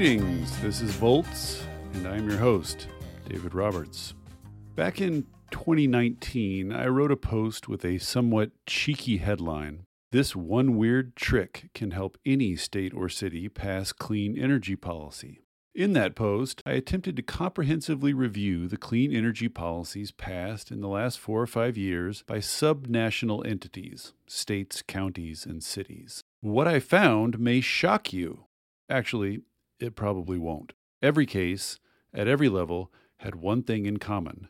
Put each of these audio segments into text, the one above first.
Greetings, this is Volts, and I'm your host, David Roberts. Back in 2019, I wrote a post with a somewhat cheeky headline This one weird trick can help any state or city pass clean energy policy. In that post, I attempted to comprehensively review the clean energy policies passed in the last four or five years by subnational entities, states, counties, and cities. What I found may shock you. Actually, it probably won't. Every case, at every level, had one thing in common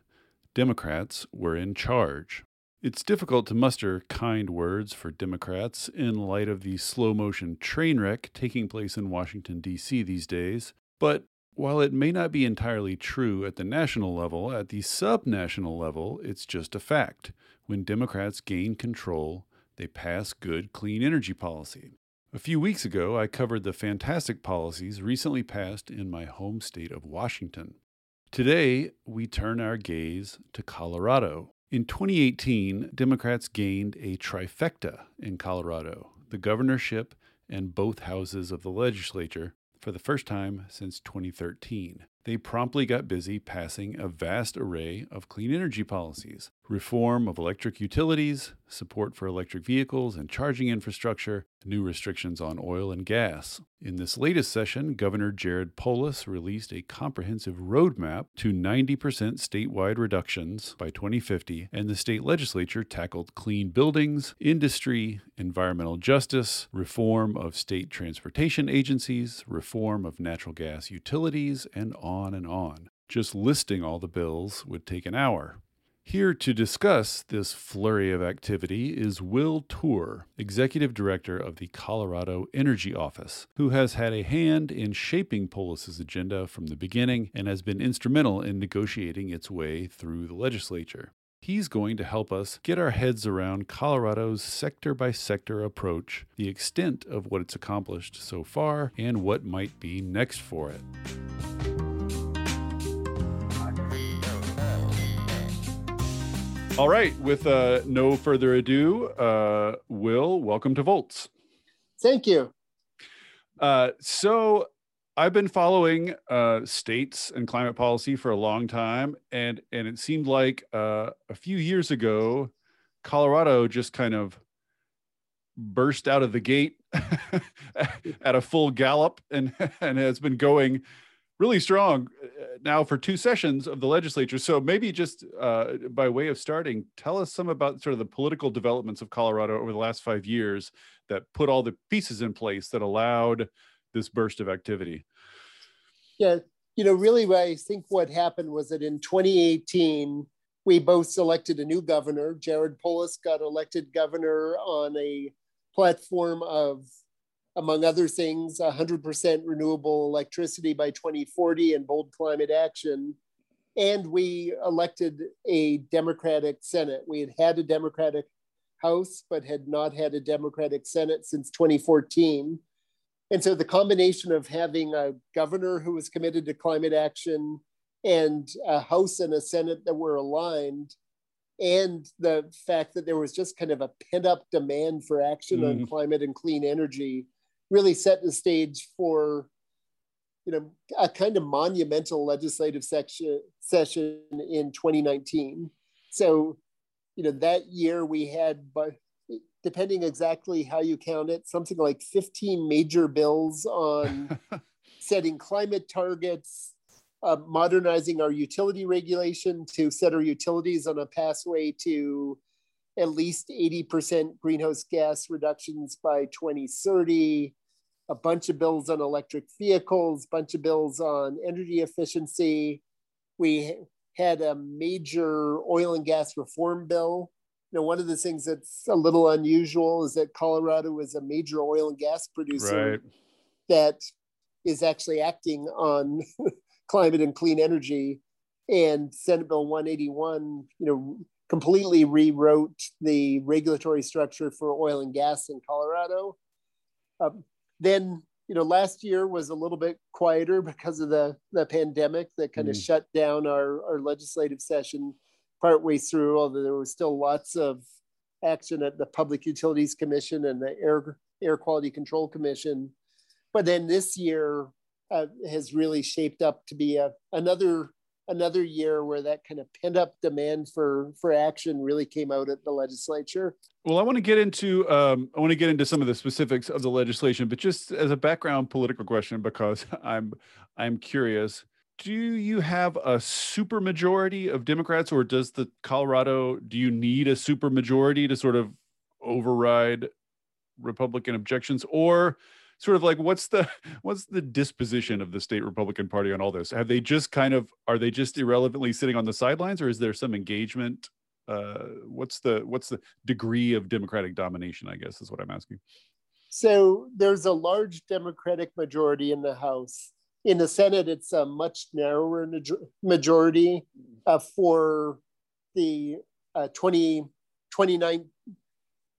Democrats were in charge. It's difficult to muster kind words for Democrats in light of the slow motion train wreck taking place in Washington, D.C. these days, but while it may not be entirely true at the national level, at the subnational level, it's just a fact. When Democrats gain control, they pass good, clean energy policy. A few weeks ago, I covered the fantastic policies recently passed in my home state of Washington. Today, we turn our gaze to Colorado. In 2018, Democrats gained a trifecta in Colorado the governorship and both houses of the legislature for the first time since 2013. They promptly got busy passing a vast array of clean energy policies reform of electric utilities, support for electric vehicles and charging infrastructure, new restrictions on oil and gas. In this latest session, Governor Jared Polis released a comprehensive roadmap to 90% statewide reductions by 2050, and the state legislature tackled clean buildings, industry, environmental justice, reform of state transportation agencies, reform of natural gas utilities, and on and on. Just listing all the bills would take an hour. Here to discuss this flurry of activity is Will Toor, Executive Director of the Colorado Energy Office, who has had a hand in shaping Polis's agenda from the beginning and has been instrumental in negotiating its way through the legislature. He's going to help us get our heads around Colorado's sector by sector approach, the extent of what it's accomplished so far, and what might be next for it. All right, with uh, no further ado, uh, Will, welcome to Volts. Thank you. Uh, so, I've been following uh, states and climate policy for a long time, and and it seemed like uh, a few years ago, Colorado just kind of burst out of the gate at a full gallop, and and has been going really strong uh, now for two sessions of the legislature. So maybe just uh, by way of starting, tell us some about sort of the political developments of Colorado over the last five years that put all the pieces in place that allowed this burst of activity. Yeah, you know, really, I think what happened was that in 2018, we both selected a new governor. Jared Polis got elected governor on a platform of among other things, 100% renewable electricity by 2040 and bold climate action. And we elected a Democratic Senate. We had had a Democratic House, but had not had a Democratic Senate since 2014. And so the combination of having a governor who was committed to climate action and a House and a Senate that were aligned, and the fact that there was just kind of a pent up demand for action mm-hmm. on climate and clean energy really set the stage for you know a kind of monumental legislative section, session in 2019 so you know that year we had but depending exactly how you count it something like 15 major bills on setting climate targets uh, modernizing our utility regulation to set our utilities on a pathway to at least 80% greenhouse gas reductions by 2030 a bunch of bills on electric vehicles, bunch of bills on energy efficiency. We had a major oil and gas reform bill. You know, one of the things that's a little unusual is that Colorado is a major oil and gas producer right. that is actually acting on climate and clean energy. And Senate Bill 181, you know, completely rewrote the regulatory structure for oil and gas in Colorado. Um, then you know last year was a little bit quieter because of the the pandemic that kind of mm. shut down our our legislative session partway through although there was still lots of action at the public utilities commission and the air air quality control commission but then this year uh, has really shaped up to be a, another another year where that kind of pent up demand for for action really came out at the legislature. Well, I want to get into um, I want to get into some of the specifics of the legislation, but just as a background political question, because I'm I'm curious. Do you have a supermajority of Democrats, or does the Colorado? Do you need a supermajority to sort of override Republican objections, or sort of like what's the what's the disposition of the state Republican Party on all this? Have they just kind of are they just irrelevantly sitting on the sidelines, or is there some engagement? Uh, what's the what's the degree of Democratic domination? I guess is what I'm asking. So there's a large Democratic majority in the House. In the Senate, it's a much narrower majority uh, for the uh, 20,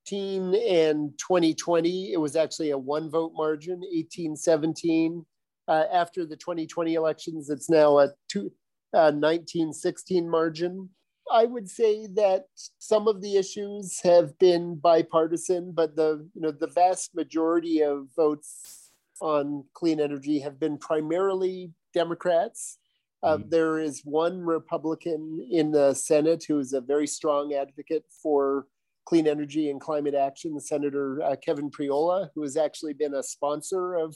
2019 and 2020, it was actually a one vote margin, 18 17. Uh, after the 2020 elections, it's now a two, uh, 19 16 margin. I would say that some of the issues have been bipartisan, but the you know the vast majority of votes on clean energy have been primarily Democrats. Uh, mm. There is one Republican in the Senate who is a very strong advocate for clean energy and climate action, Senator uh, Kevin Priola, who has actually been a sponsor of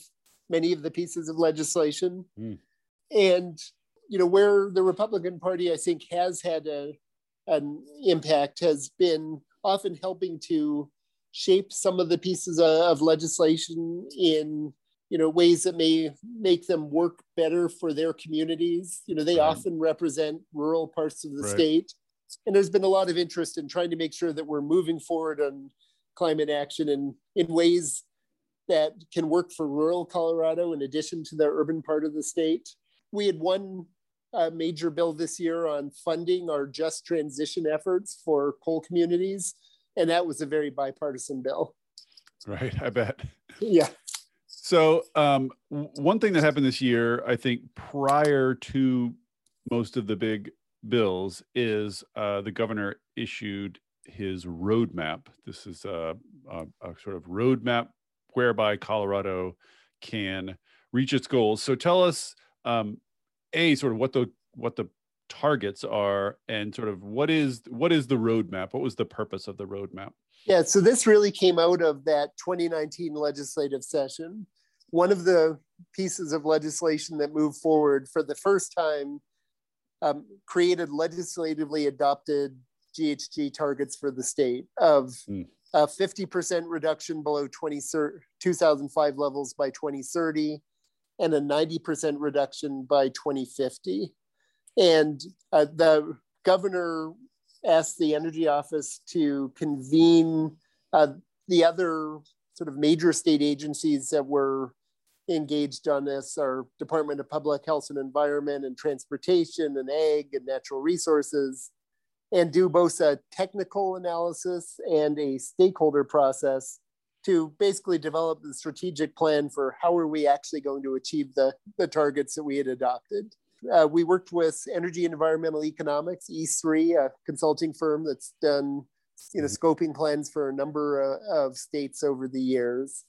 many of the pieces of legislation. Mm. And, you know, where the Republican Party, I think, has had a, an impact has been often helping to shape some of the pieces of legislation in you know ways that may make them work better for their communities you know they right. often represent rural parts of the right. state and there's been a lot of interest in trying to make sure that we're moving forward on climate action in, in ways that can work for rural Colorado in addition to the urban part of the state. We had one uh, major bill this year on funding our just transition efforts for coal communities, and that was a very bipartisan bill. Right, I bet. Yeah. So, um, one thing that happened this year, I think, prior to most of the big bills is uh, the governor issued his roadmap. This is a, a, a, sort of roadmap whereby Colorado can reach its goals. So tell us, um, a sort of what the what the targets are, and sort of what is what is the roadmap? What was the purpose of the roadmap? Yeah, so this really came out of that 2019 legislative session. One of the pieces of legislation that moved forward for the first time um, created legislatively adopted GHG targets for the state of mm. a 50% reduction below 20, 2005 levels by 2030 and a 90% reduction by 2050. And uh, the governor asked the energy office to convene uh, the other sort of major state agencies that were engaged on this are Department of Public Health and Environment and Transportation and Ag and Natural Resources, and do both a technical analysis and a stakeholder process to basically develop the strategic plan for how are we actually going to achieve the, the targets that we had adopted. Uh, we worked with Energy and Environmental Economics, E3, a consulting firm that's done you know, mm-hmm. scoping plans for a number of, of states over the years.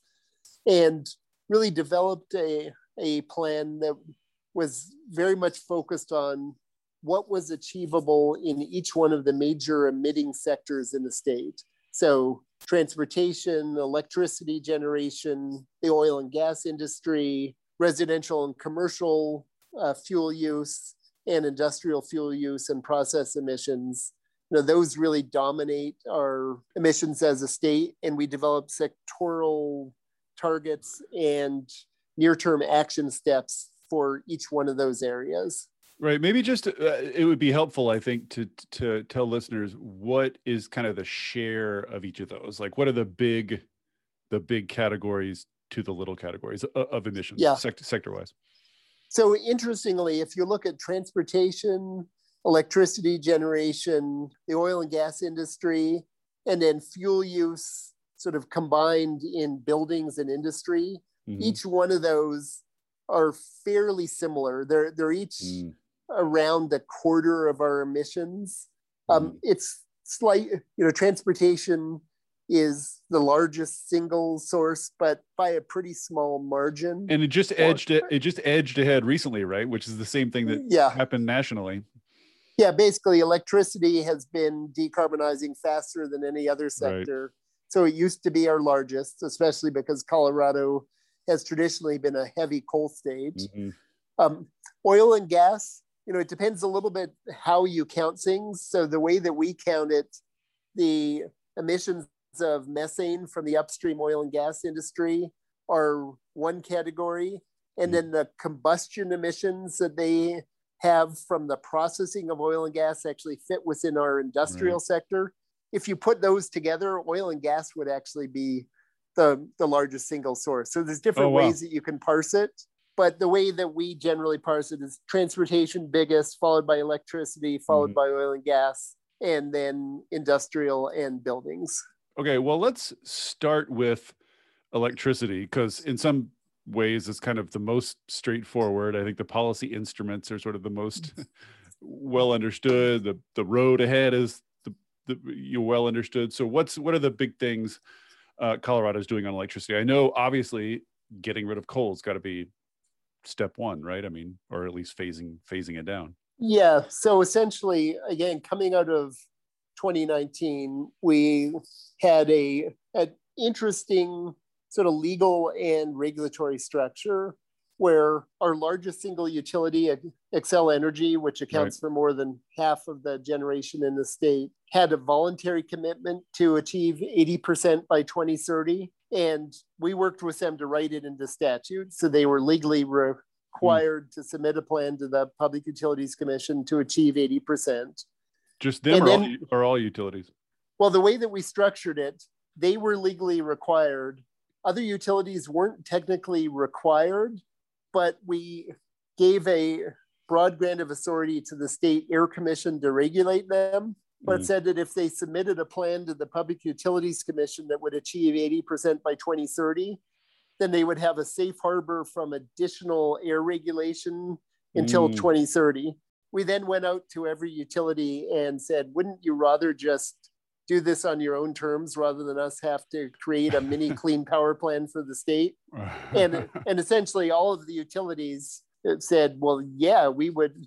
And really developed a, a plan that was very much focused on what was achievable in each one of the major emitting sectors in the state. So, transportation, electricity generation, the oil and gas industry, residential and commercial uh, fuel use, and industrial fuel use and process emissions. You know, those really dominate our emissions as a state, and we develop sectoral targets and near-term action steps for each one of those areas. Right. Maybe just uh, it would be helpful i think to to tell listeners what is kind of the share of each of those? Like what are the big the big categories to the little categories of, of emissions yeah. sector, sector wise so interestingly if you look at transportation electricity generation the oil and gas industry and then fuel use sort of combined in buildings and industry. Mm-hmm. Each one of those are fairly similar. They're they're each mm. around the quarter of our emissions. Um, mm. It's slight, you know, transportation is the largest single source, but by a pretty small margin. And it just edged it, it just edged ahead recently, right? Which is the same thing that yeah. happened nationally. Yeah, basically electricity has been decarbonizing faster than any other sector. Right. So it used to be our largest, especially because Colorado has traditionally been a heavy coal state. Mm-hmm. Um, oil and gas, you know, it depends a little bit how you count things. So the way that we count it, the emissions of methane from the upstream oil and gas industry are one category. And then the combustion emissions that they have from the processing of oil and gas actually fit within our industrial right. sector. If you put those together, oil and gas would actually be the, the largest single source. So there's different oh, wow. ways that you can parse it. But the way that we generally parse it is transportation biggest, followed by electricity, followed mm-hmm. by oil and gas, and then industrial and buildings. Okay, well, let's start with electricity because in some ways it's kind of the most straightforward. I think the policy instruments are sort of the most well understood. The the road ahead is the, you well understood. So what's what are the big things uh, Colorado's doing on electricity? I know obviously getting rid of coal's got to be step one, right? I mean, or at least phasing phasing it down. Yeah. So essentially, again, coming out of 2019, we had a an interesting sort of legal and regulatory structure where our largest single utility, Xcel Energy, which accounts right. for more than half of the generation in the state, had a voluntary commitment to achieve 80% by 2030. And we worked with them to write it into statute. So they were legally required mm. to submit a plan to the Public Utilities Commission to achieve 80%. Just them or, then, all, or all utilities? Well, the way that we structured it, they were legally required. Other utilities weren't technically required, but we gave a broad grant of authority to the state air commission to regulate them but mm. said that if they submitted a plan to the public utilities commission that would achieve 80% by 2030 then they would have a safe harbor from additional air regulation until mm. 2030 we then went out to every utility and said wouldn't you rather just do this on your own terms rather than us have to create a mini clean power plan for the state. and and essentially all of the utilities said, well, yeah, we would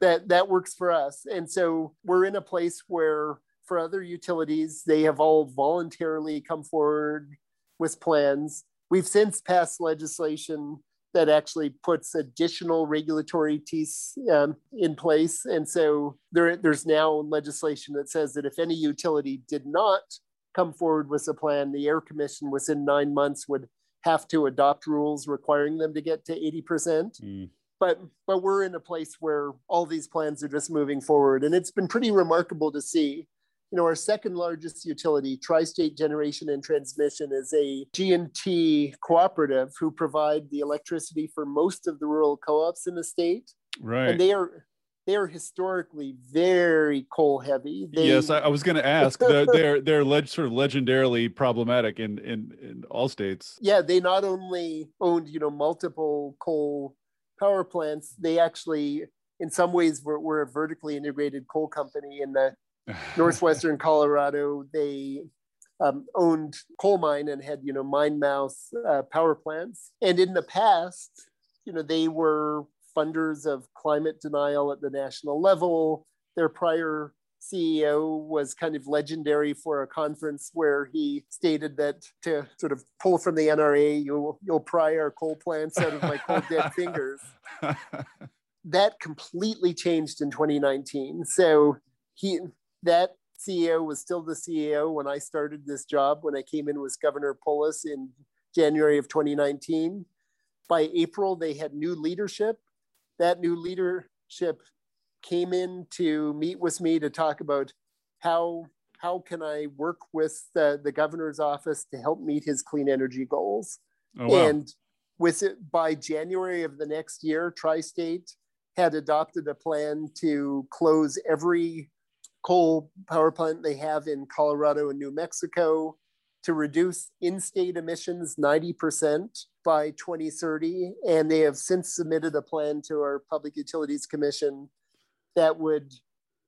that that works for us. And so we're in a place where for other utilities, they have all voluntarily come forward with plans. We've since passed legislation that actually puts additional regulatory teeth um, in place. And so there, there's now legislation that says that if any utility did not come forward with a plan, the Air Commission within nine months would have to adopt rules requiring them to get to 80%. Mm. But, but we're in a place where all these plans are just moving forward. And it's been pretty remarkable to see you know, our second largest utility, Tri-State Generation and Transmission, is a G&T cooperative who provide the electricity for most of the rural co-ops in the state. Right. And they are they are historically very coal heavy. They, yes, I, I was going to ask. they're they're, they're leg, sort of legendarily problematic in, in in all states. Yeah, they not only owned you know multiple coal power plants, they actually in some ways were, were a vertically integrated coal company in the northwestern Colorado, they um, owned coal mine and had you know mine mouth uh, power plants. And in the past, you know, they were funders of climate denial at the national level. Their prior CEO was kind of legendary for a conference where he stated that to sort of pull from the NRA, you'll you'll pry our coal plants out of my cold dead fingers. That completely changed in 2019. So he that CEO was still the CEO when I started this job. When I came in was Governor Polis in January of 2019. By April, they had new leadership. That new leadership came in to meet with me to talk about how how can I work with the, the governor's office to help meet his clean energy goals. Oh, wow. And with it by January of the next year, Tri-State had adopted a plan to close every coal power plant they have in Colorado and New Mexico to reduce in state emissions 90% by 2030. And they have since submitted a plan to our Public Utilities Commission that would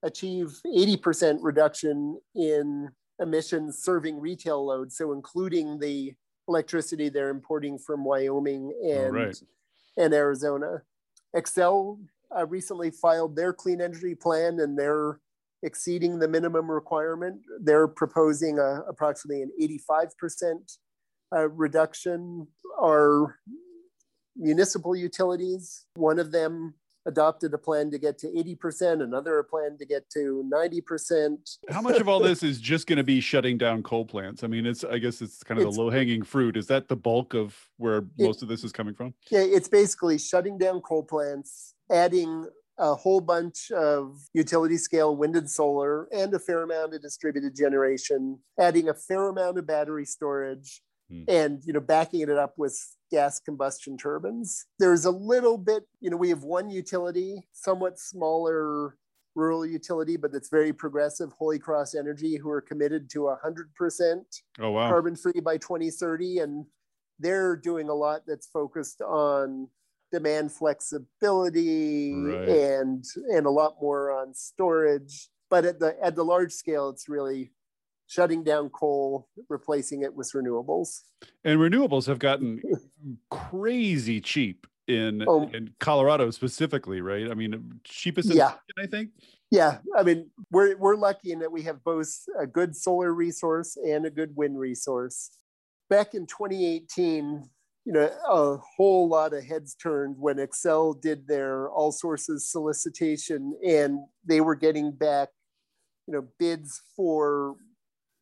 achieve 80% reduction in emissions serving retail loads, so including the electricity they're importing from Wyoming and right. and Arizona. Xcel uh, recently filed their clean energy plan, and they're exceeding the minimum requirement. They're proposing a, approximately an 85% uh, reduction. Our municipal utilities, one of them adopted a plan to get to 80%, another a plan to get to 90%. How much of all this is just going to be shutting down coal plants? I mean, it's I guess it's kind of it's, the low-hanging fruit. Is that the bulk of where most of this is coming from? Yeah, it's basically shutting down coal plants, adding a whole bunch of utility scale wind and solar and a fair amount of distributed generation, adding a fair amount of battery storage, hmm. and you know backing it up with gas combustion turbines. There's a little bit, you know, we have one utility, somewhat smaller rural utility, but that's very progressive, Holy Cross Energy, who are committed to 100% oh, wow. carbon free by 2030. And they're doing a lot that's focused on demand flexibility right. and and a lot more on storage but at the at the large scale it's really shutting down coal, replacing it with renewables. And renewables have gotten crazy cheap in oh. in Colorado specifically, right? I mean, cheapest in yeah. I think. Yeah, I mean, we're we're lucky in that we have both a good solar resource and a good wind resource. Back in 2018, you know, a whole lot of heads turned when Xcel did their all sources solicitation and they were getting back, you know, bids for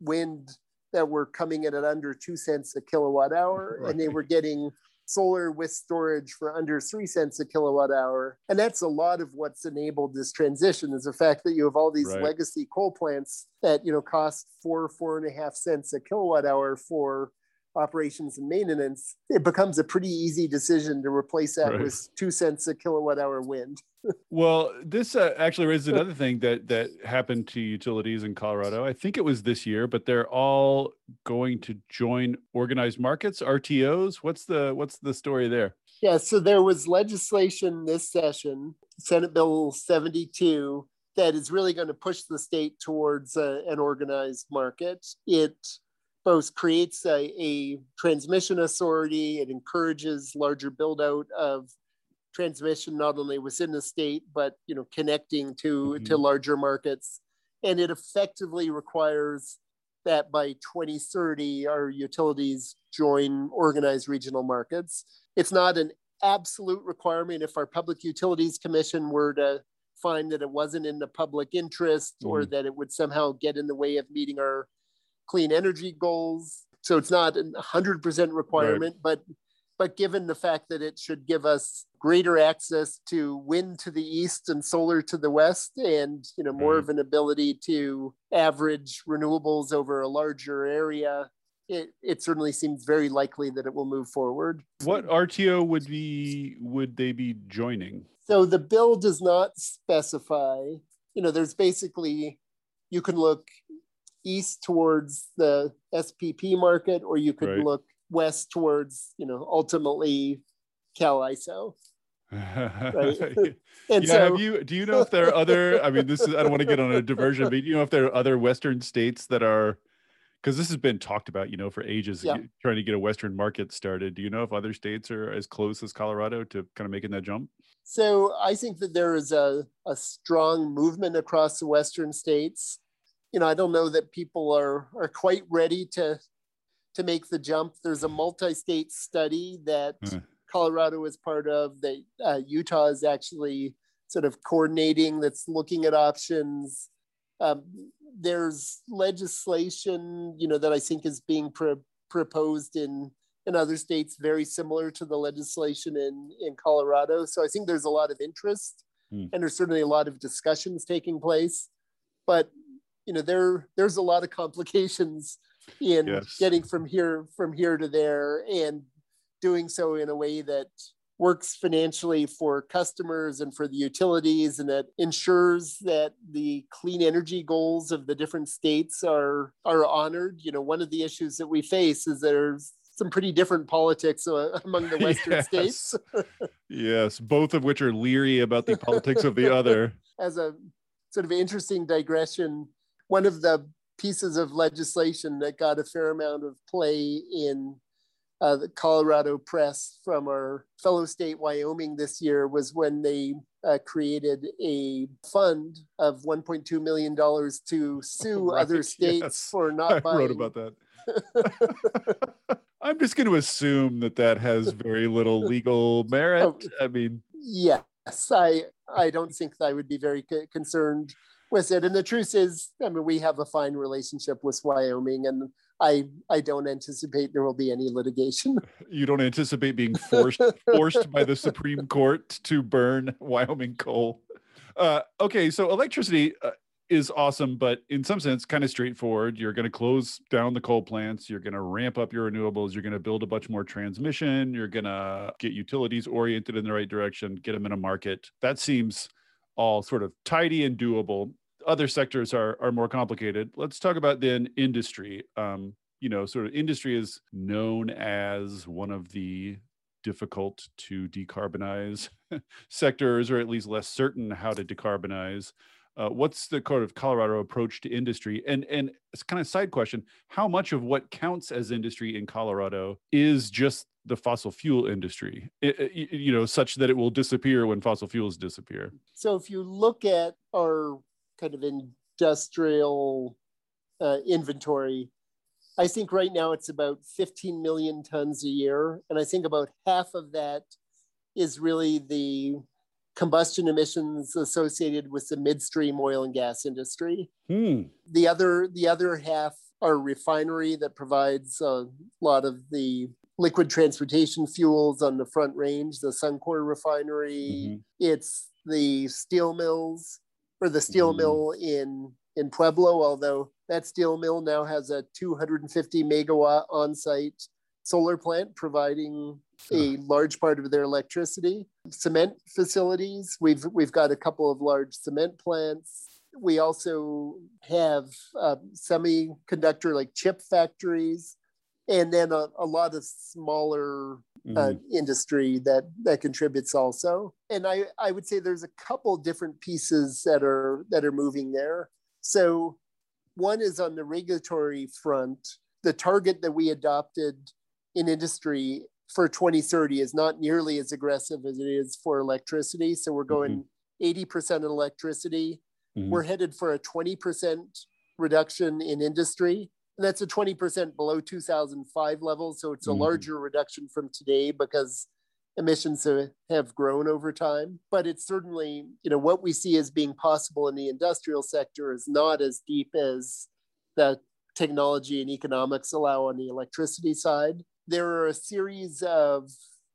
wind that were coming in at under two cents a kilowatt hour, right. and they were getting solar with storage for under three cents a kilowatt hour. And that's a lot of what's enabled this transition is the fact that you have all these right. legacy coal plants that, you know, cost four, four and a half cents a kilowatt hour for operations and maintenance, it becomes a pretty easy decision to replace that right. with two cents a kilowatt hour wind. well, this uh, actually raises another thing that that happened to utilities in Colorado. I think it was this year, but they're all going to join organized markets, RTOs. What's the what's the story there? Yeah, so there was legislation this session, Senate Bill 72, that is really going to push the state towards uh, an organized market. It both creates a, a transmission authority, it encourages larger build out of transmission not only within the state but you know connecting to mm-hmm. to larger markets and it effectively requires that by 2030 our utilities join organized regional markets it's not an absolute requirement if our public utilities commission were to find that it wasn't in the public interest mm-hmm. or that it would somehow get in the way of meeting our clean energy goals. So it's not a 100% requirement, right. but but given the fact that it should give us greater access to wind to the east and solar to the west and you know more mm. of an ability to average renewables over a larger area it, it certainly seems very likely that it will move forward what rto would be would they be joining so the bill does not specify you know there's basically you can look east towards the SPP market, or you could right. look west towards, you know, ultimately Cal ISO. Right? and yeah, so, have you do you know if there are other I mean this is I don't want to get on a diversion, but do you know if there are other western states that are because this has been talked about, you know, for ages, yeah. trying to get a Western market started. Do you know if other states are as close as Colorado to kind of making that jump? So I think that there is a, a strong movement across the Western states you know, I don't know that people are are quite ready to to make the jump. There's a multi-state study that mm. Colorado is part of. That uh, Utah is actually sort of coordinating. That's looking at options. Um, there's legislation, you know, that I think is being pro- proposed in in other states, very similar to the legislation in in Colorado. So I think there's a lot of interest, mm. and there's certainly a lot of discussions taking place. But you know there there's a lot of complications in yes. getting from here from here to there and doing so in a way that works financially for customers and for the utilities and that ensures that the clean energy goals of the different states are are honored you know one of the issues that we face is there's some pretty different politics uh, among the western yes. states yes both of which are leery about the politics of the other as a sort of interesting digression one of the pieces of legislation that got a fair amount of play in uh, the Colorado press from our fellow state Wyoming this year was when they uh, created a fund of 1.2 million dollars to sue right, other states yes. for not I buying. wrote about that. I'm just going to assume that that has very little legal merit. Oh, I mean, yes, I I don't think I would be very concerned with it. And the truth is, I mean, we have a fine relationship with Wyoming, and I I don't anticipate there will be any litigation. You don't anticipate being forced forced by the Supreme Court to burn Wyoming coal. Uh, okay, so electricity uh, is awesome, but in some sense, kind of straightforward. You're going to close down the coal plants. You're going to ramp up your renewables. You're going to build a bunch more transmission. You're going to get utilities oriented in the right direction. Get them in a market. That seems all sort of tidy and doable other sectors are are more complicated. Let's talk about then industry. Um, you know, sort of industry is known as one of the difficult to decarbonize sectors, or at least less certain how to decarbonize. Uh, what's the kind of Colorado approach to industry? And and it's kind of a side question: How much of what counts as industry in Colorado is just the fossil fuel industry? It, it, you know, such that it will disappear when fossil fuels disappear. So if you look at our kind of industrial uh, inventory. I think right now it's about 15 million tons a year. And I think about half of that is really the combustion emissions associated with the midstream oil and gas industry. Hmm. The other the other half are refinery that provides a lot of the liquid transportation fuels on the front range, the Suncor refinery. Mm-hmm. It's the steel mills for the steel mm. mill in in Pueblo, although that steel mill now has a 250 megawatt on-site solar plant providing a large part of their electricity. Cement facilities, we've we've got a couple of large cement plants. We also have uh, semiconductor like chip factories, and then a, a lot of smaller mm-hmm. uh, industry that that contributes also. And I I would say there's a couple different pieces that are that are moving there. So one is on the regulatory front. The target that we adopted in industry for 2030 is not nearly as aggressive as it is for electricity. So we're going mm-hmm. 80% in electricity. Mm-hmm. We're headed for a 20% reduction in industry that's a 20% below 2005 levels. So it's a mm-hmm. larger reduction from today because emissions have grown over time. But it's certainly, you know, what we see as being possible in the industrial sector is not as deep as the technology and economics allow on the electricity side. There are a series of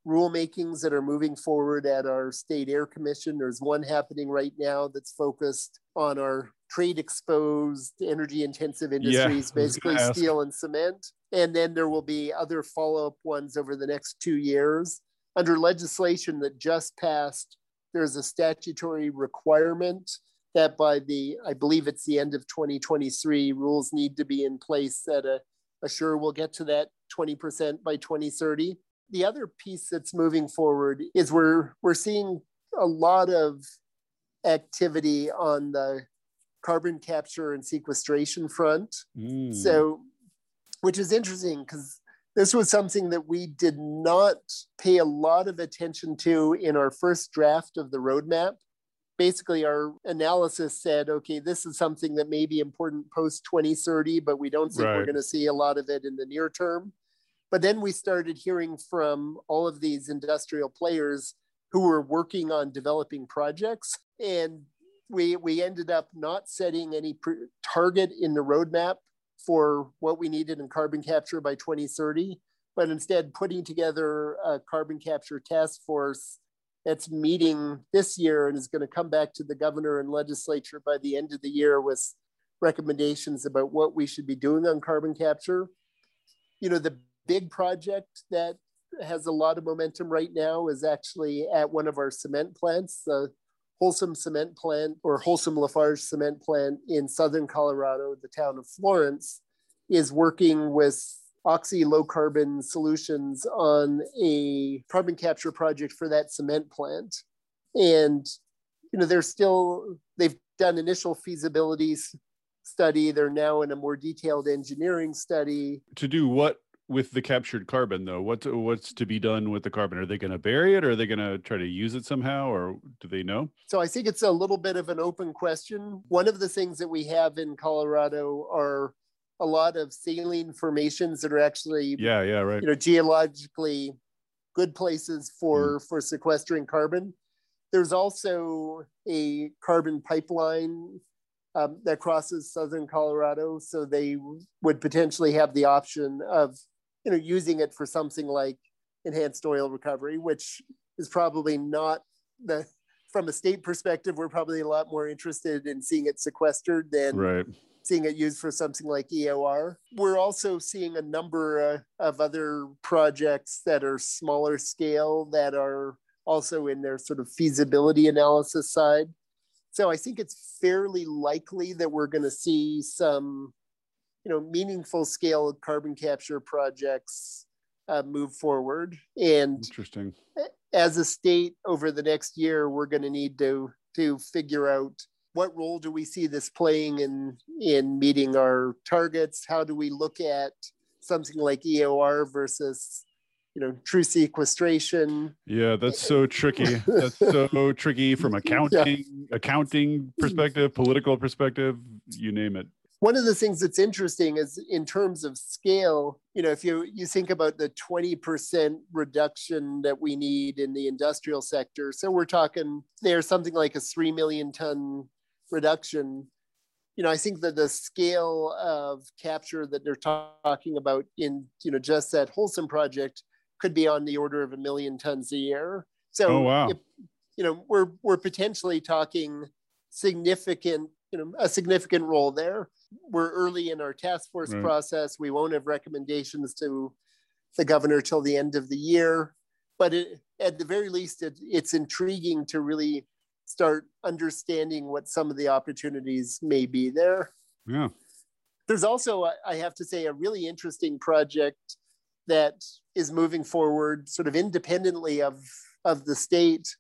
rulemakings that are moving forward at our state air commission. There's one happening right now that's focused on our trade exposed energy intensive industries, yeah, basically steel and cement. And then there will be other follow up ones over the next two years. Under legislation that just passed, there's a statutory requirement that by the, I believe it's the end of 2023, rules need to be in place that uh, assure we'll get to that 20% by 2030. The other piece that's moving forward is we're, we're seeing a lot of activity on the carbon capture and sequestration front. Mm. So, which is interesting because this was something that we did not pay a lot of attention to in our first draft of the roadmap. Basically, our analysis said, okay, this is something that may be important post 2030, but we don't think right. we're going to see a lot of it in the near term. But then we started hearing from all of these industrial players who were working on developing projects. And we we ended up not setting any pr- target in the roadmap for what we needed in carbon capture by 2030, but instead putting together a carbon capture task force that's meeting this year and is going to come back to the governor and legislature by the end of the year with recommendations about what we should be doing on carbon capture. You know, the big project that has a lot of momentum right now is actually at one of our cement plants, the Holcim Cement Plant or Holcim Lafarge Cement Plant in southern Colorado, the town of Florence, is working with Oxy Low Carbon Solutions on a carbon capture project for that cement plant. And you know, they're still they've done initial feasibility study. They're now in a more detailed engineering study. To do what with the captured carbon though? What what's to be done with the carbon? Are they going to bury it or are they going to try to use it somehow or do they know? So I think it's a little bit of an open question. One of the things that we have in Colorado are a lot of saline formations that are actually Yeah, yeah, right. you know geologically good places for for sequestering carbon. There's also a carbon pipeline um, that crosses southern Colorado, so they would potentially have the option of, you know, using it for something like enhanced oil recovery, which is probably not the from a state perspective. We're probably a lot more interested in seeing it sequestered than Right. seeing it used for something like EOR. We're also seeing a number uh, of other projects that are smaller scale that are also in their sort of feasibility analysis side. So I think it's fairly likely that we're going to see some, you know, meaningful scale carbon capture projects uh, move forward. And Interesting. as a state over the next year, we're going to need to to figure out what role do we see this playing in in meeting our targets? How do we look at something like EOR versus you know true sequestration? Yeah, that's so tricky. That's so tricky from accounting, accounting perspective, political perspective, you name it. One of the things that's interesting is in terms of scale, you know, if you you think about the 20% reduction that we need in the industrial sector, so we're talking there's something like a 3 million ton reduction. You know, I think that the scale of capture that they're talking about in, you know, just that Holcim project could be on the order of a million tons a year. So, Oh, wow. if- you know, we're we're potentially talking significant, you know, a significant role there. We're early in our task force Right. process. We won't have recommendations to the governor till the end of the year, but it, at the very least, it, it's intriguing to really start understanding what some of the opportunities may be there. Yeah. There's also, I- have to say, a really interesting project that is moving forward sort of independently of, of the state.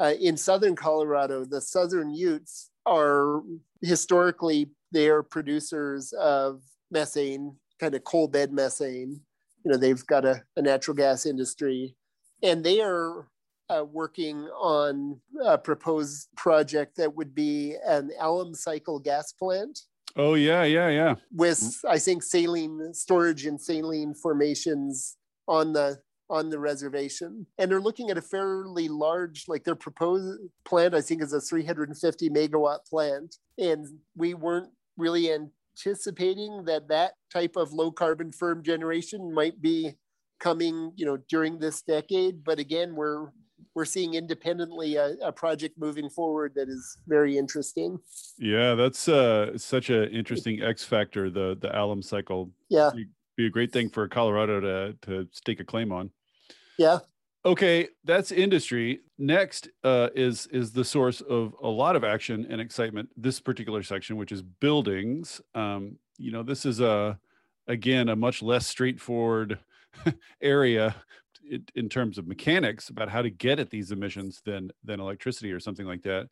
Uh, in southern Colorado, the Southern Utes are historically they're producers of methane, kind of coal bed methane. You know, they've got a, a natural gas industry, and they are uh, working on a proposed project that would be an Allam cycle gas plant Oh yeah, yeah, yeah. with I think saline storage and saline formations on the on the reservation. And they're looking at a fairly large, like their proposed plant, I think is a 350 megawatt plant. And we weren't really anticipating that that type of low carbon firm generation might be coming, you know, during this decade. But again, we're we're seeing independently a, a project moving forward that is very interesting. Yeah, that's uh such an interesting X factor, the the Allam cycle. Yeah, Be a great thing for Colorado to to stake a claim on. yeah. Okay, that's industry. Next uh, is is the source of a lot of action and excitement. This particular section, which is buildings. Um, you know, this is a again a much less straightforward area in, in terms of mechanics about how to get at these emissions than than electricity or something like that.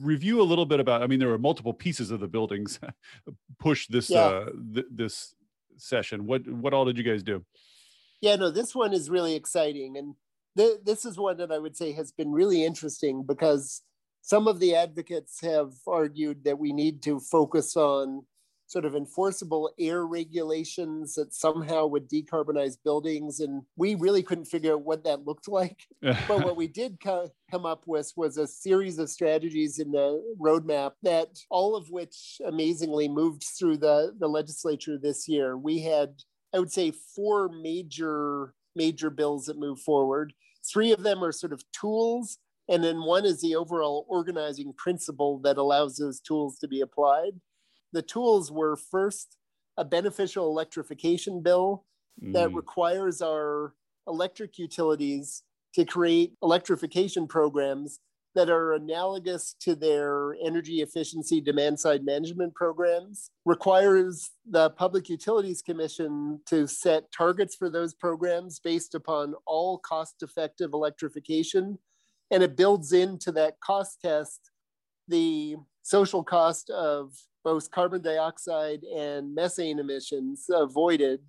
Review a little bit about. I mean, there were multiple pieces of the buildings push this Yeah. uh, th- this session. What what all did you guys do? Yeah, no, this one is really exciting. And th- this is one that I would say has been really interesting because some of the advocates have argued that we need to focus on sort of enforceable air regulations that somehow would decarbonize buildings. And we really couldn't figure out what that looked like. But what we did co- come up with was a series of strategies in the roadmap that all of which amazingly moved through the, the legislature this year. We had I would say four major major bills that move forward. Three of them are sort of tools, and then one is the overall organizing principle that allows those tools to be applied. The tools were first a beneficial electrification bill that Mm, requires our electric utilities to create electrification programs that are analogous to their energy efficiency demand side management programs, requires the Public Utilities Commission to set targets for those programs based upon all cost effective electrification. And it builds into that cost test the social cost of both carbon dioxide and methane emissions avoided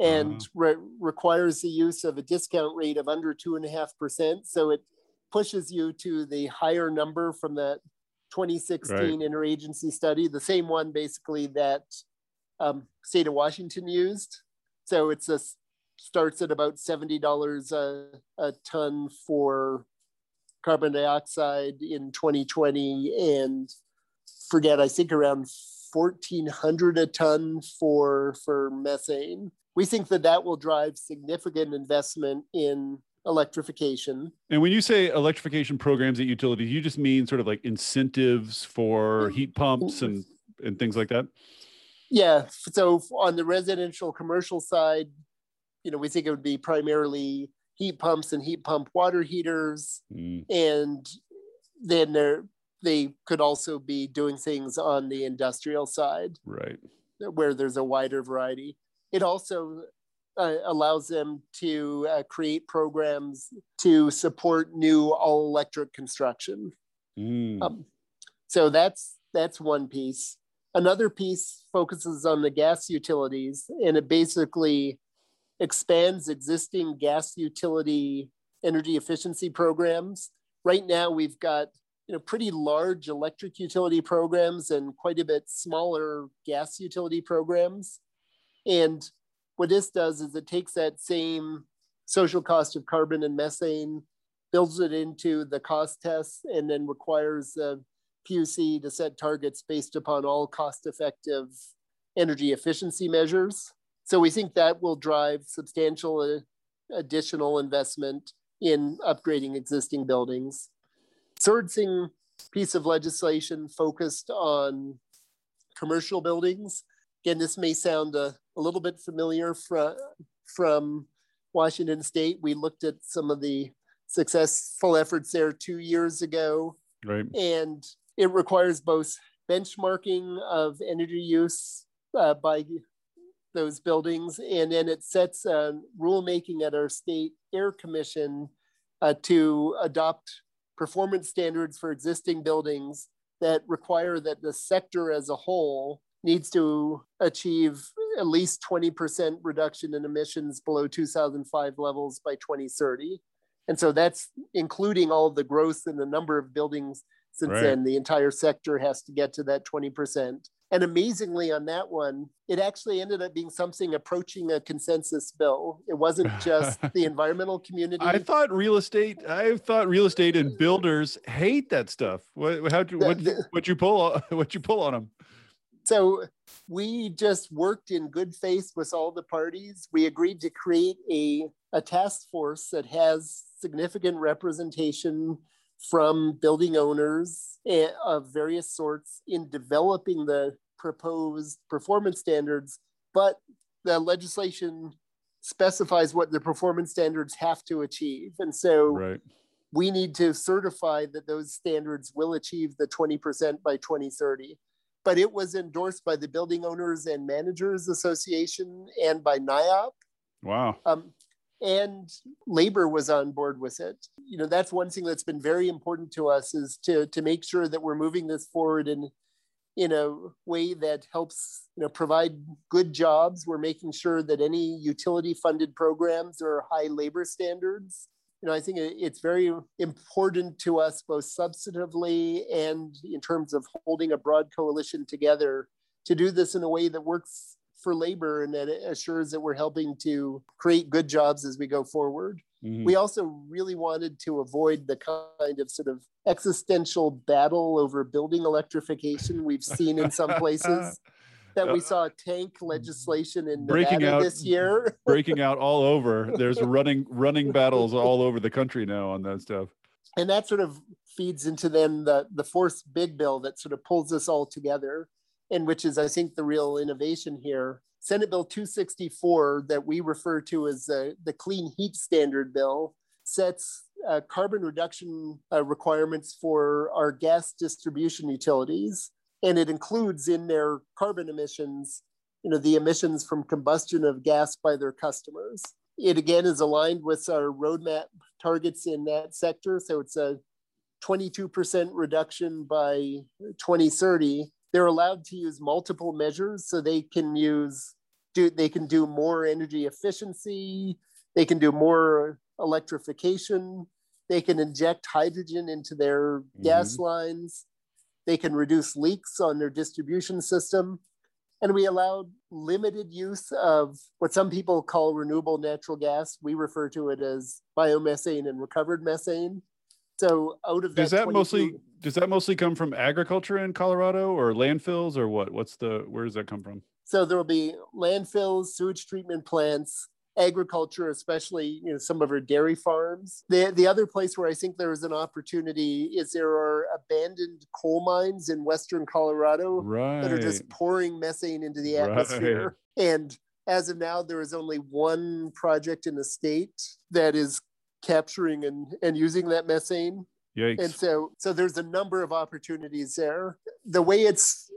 and uh-huh. re- requires the use of a discount rate of under 2.5%. So it pushes you to the higher number from that 2016 right. interagency study, the same one basically that um, state of Washington used. So it's a starts at about $70 a, a ton for carbon dioxide in 2020 and forget, I think around 1400 a ton for, for methane. We think that that will drive significant investment in electrification. And when you say electrification programs at utilities, you just mean sort of like incentives for heat pumps and, and things like that? Yeah. So on the residential commercial side, you know, we think it would be primarily heat pumps and heat pump water heaters. Mm. And then there, they could also be doing things on the industrial side. Right. Where there's a wider variety. It also uh, allows them to uh, create programs to support new all electric construction. Mm. Um, so that's that's one piece. Another piece focuses on the gas utilities, and it basically expands existing gas utility energy efficiency programs. Right now, we've got you know pretty large electric utility programs and quite a bit smaller gas utility programs. And what this does is it takes that same social cost of carbon and methane, builds it into the cost tests, and then requires the PUC to set targets based upon all cost effective energy efficiency measures. So we think that will drive substantial uh, additional investment in upgrading existing buildings. Third thing, piece of legislation focused on commercial buildings. Again, this may sound a, a little bit familiar from, from Washington State. We looked at some of the successful efforts there two years ago. Right. And it requires both benchmarking of energy use uh, by those buildings, and then it sets uh, rulemaking at our state air commission uh, to adopt performance standards for existing buildings that require that the sector as a whole needs to achieve at least 20% reduction in emissions below 2005 levels by 2030. And so that's including all the growth in the number of buildings since right. then. The entire sector has to get to that 20%. And amazingly, on that one, it actually ended up being something approaching a consensus bill. It wasn't just the environmental community. I thought real estate. I thought real estate and builders hate that stuff. What? How? What? What you pull? What you pull on them? So we just worked in good faith with all the parties. We agreed to create a a task force that has significant representation from building owners eh, of various sorts in developing the proposed performance standards, but the legislation specifies what the performance standards have to achieve. And so right. we need to certify that those standards will achieve the 20% by 2030. But it was endorsed by the Building Owners and Managers Association and by NAIOP. Wow. Um, and labor was on board with it you know that's one thing that's been very important to us is to to make sure that we're moving this forward in in a way that helps you know provide good jobs we're making sure that any utility funded programs are high labor standards you know i think it's very important to us both substantively and in terms of holding a broad coalition together to do this in a way that works for labor and that it assures that we're helping to create good jobs as we go forward. Mm-hmm. We also really wanted to avoid the kind of sort of existential battle over building electrification we've seen in some places. That we saw tank legislation in breaking out this year. breaking out all over. There's running running battles all over the country now on that stuff. And that sort of feeds into then the the fourth big bill that sort of pulls us all together and which is, I think, the real innovation here. Senate Bill 264, that we refer to as uh, the Clean Heat Standard Bill, sets uh, carbon reduction uh, requirements for our gas distribution utilities, and it includes in their carbon emissions, you know, the emissions from combustion of gas by their customers. It again is aligned with our roadmap targets in that sector, so it's a 22% reduction by 2030 they're allowed to use multiple measures so they can use do they can do more energy efficiency they can do more electrification they can inject hydrogen into their mm-hmm. gas lines they can reduce leaks on their distribution system and we allowed limited use of what some people call renewable natural gas we refer to it as biomethane and recovered methane so out of that does that mostly does that mostly come from agriculture in Colorado or landfills or what? What's the where does that come from? So there will be landfills, sewage treatment plants, agriculture, especially you know some of our dairy farms. The the other place where I think there is an opportunity is there are abandoned coal mines in western Colorado right. that are just pouring methane into the atmosphere. Right. And as of now, there is only one project in the state that is capturing and, and using that methane. Yikes. And so so there's a number of opportunities there. The way it's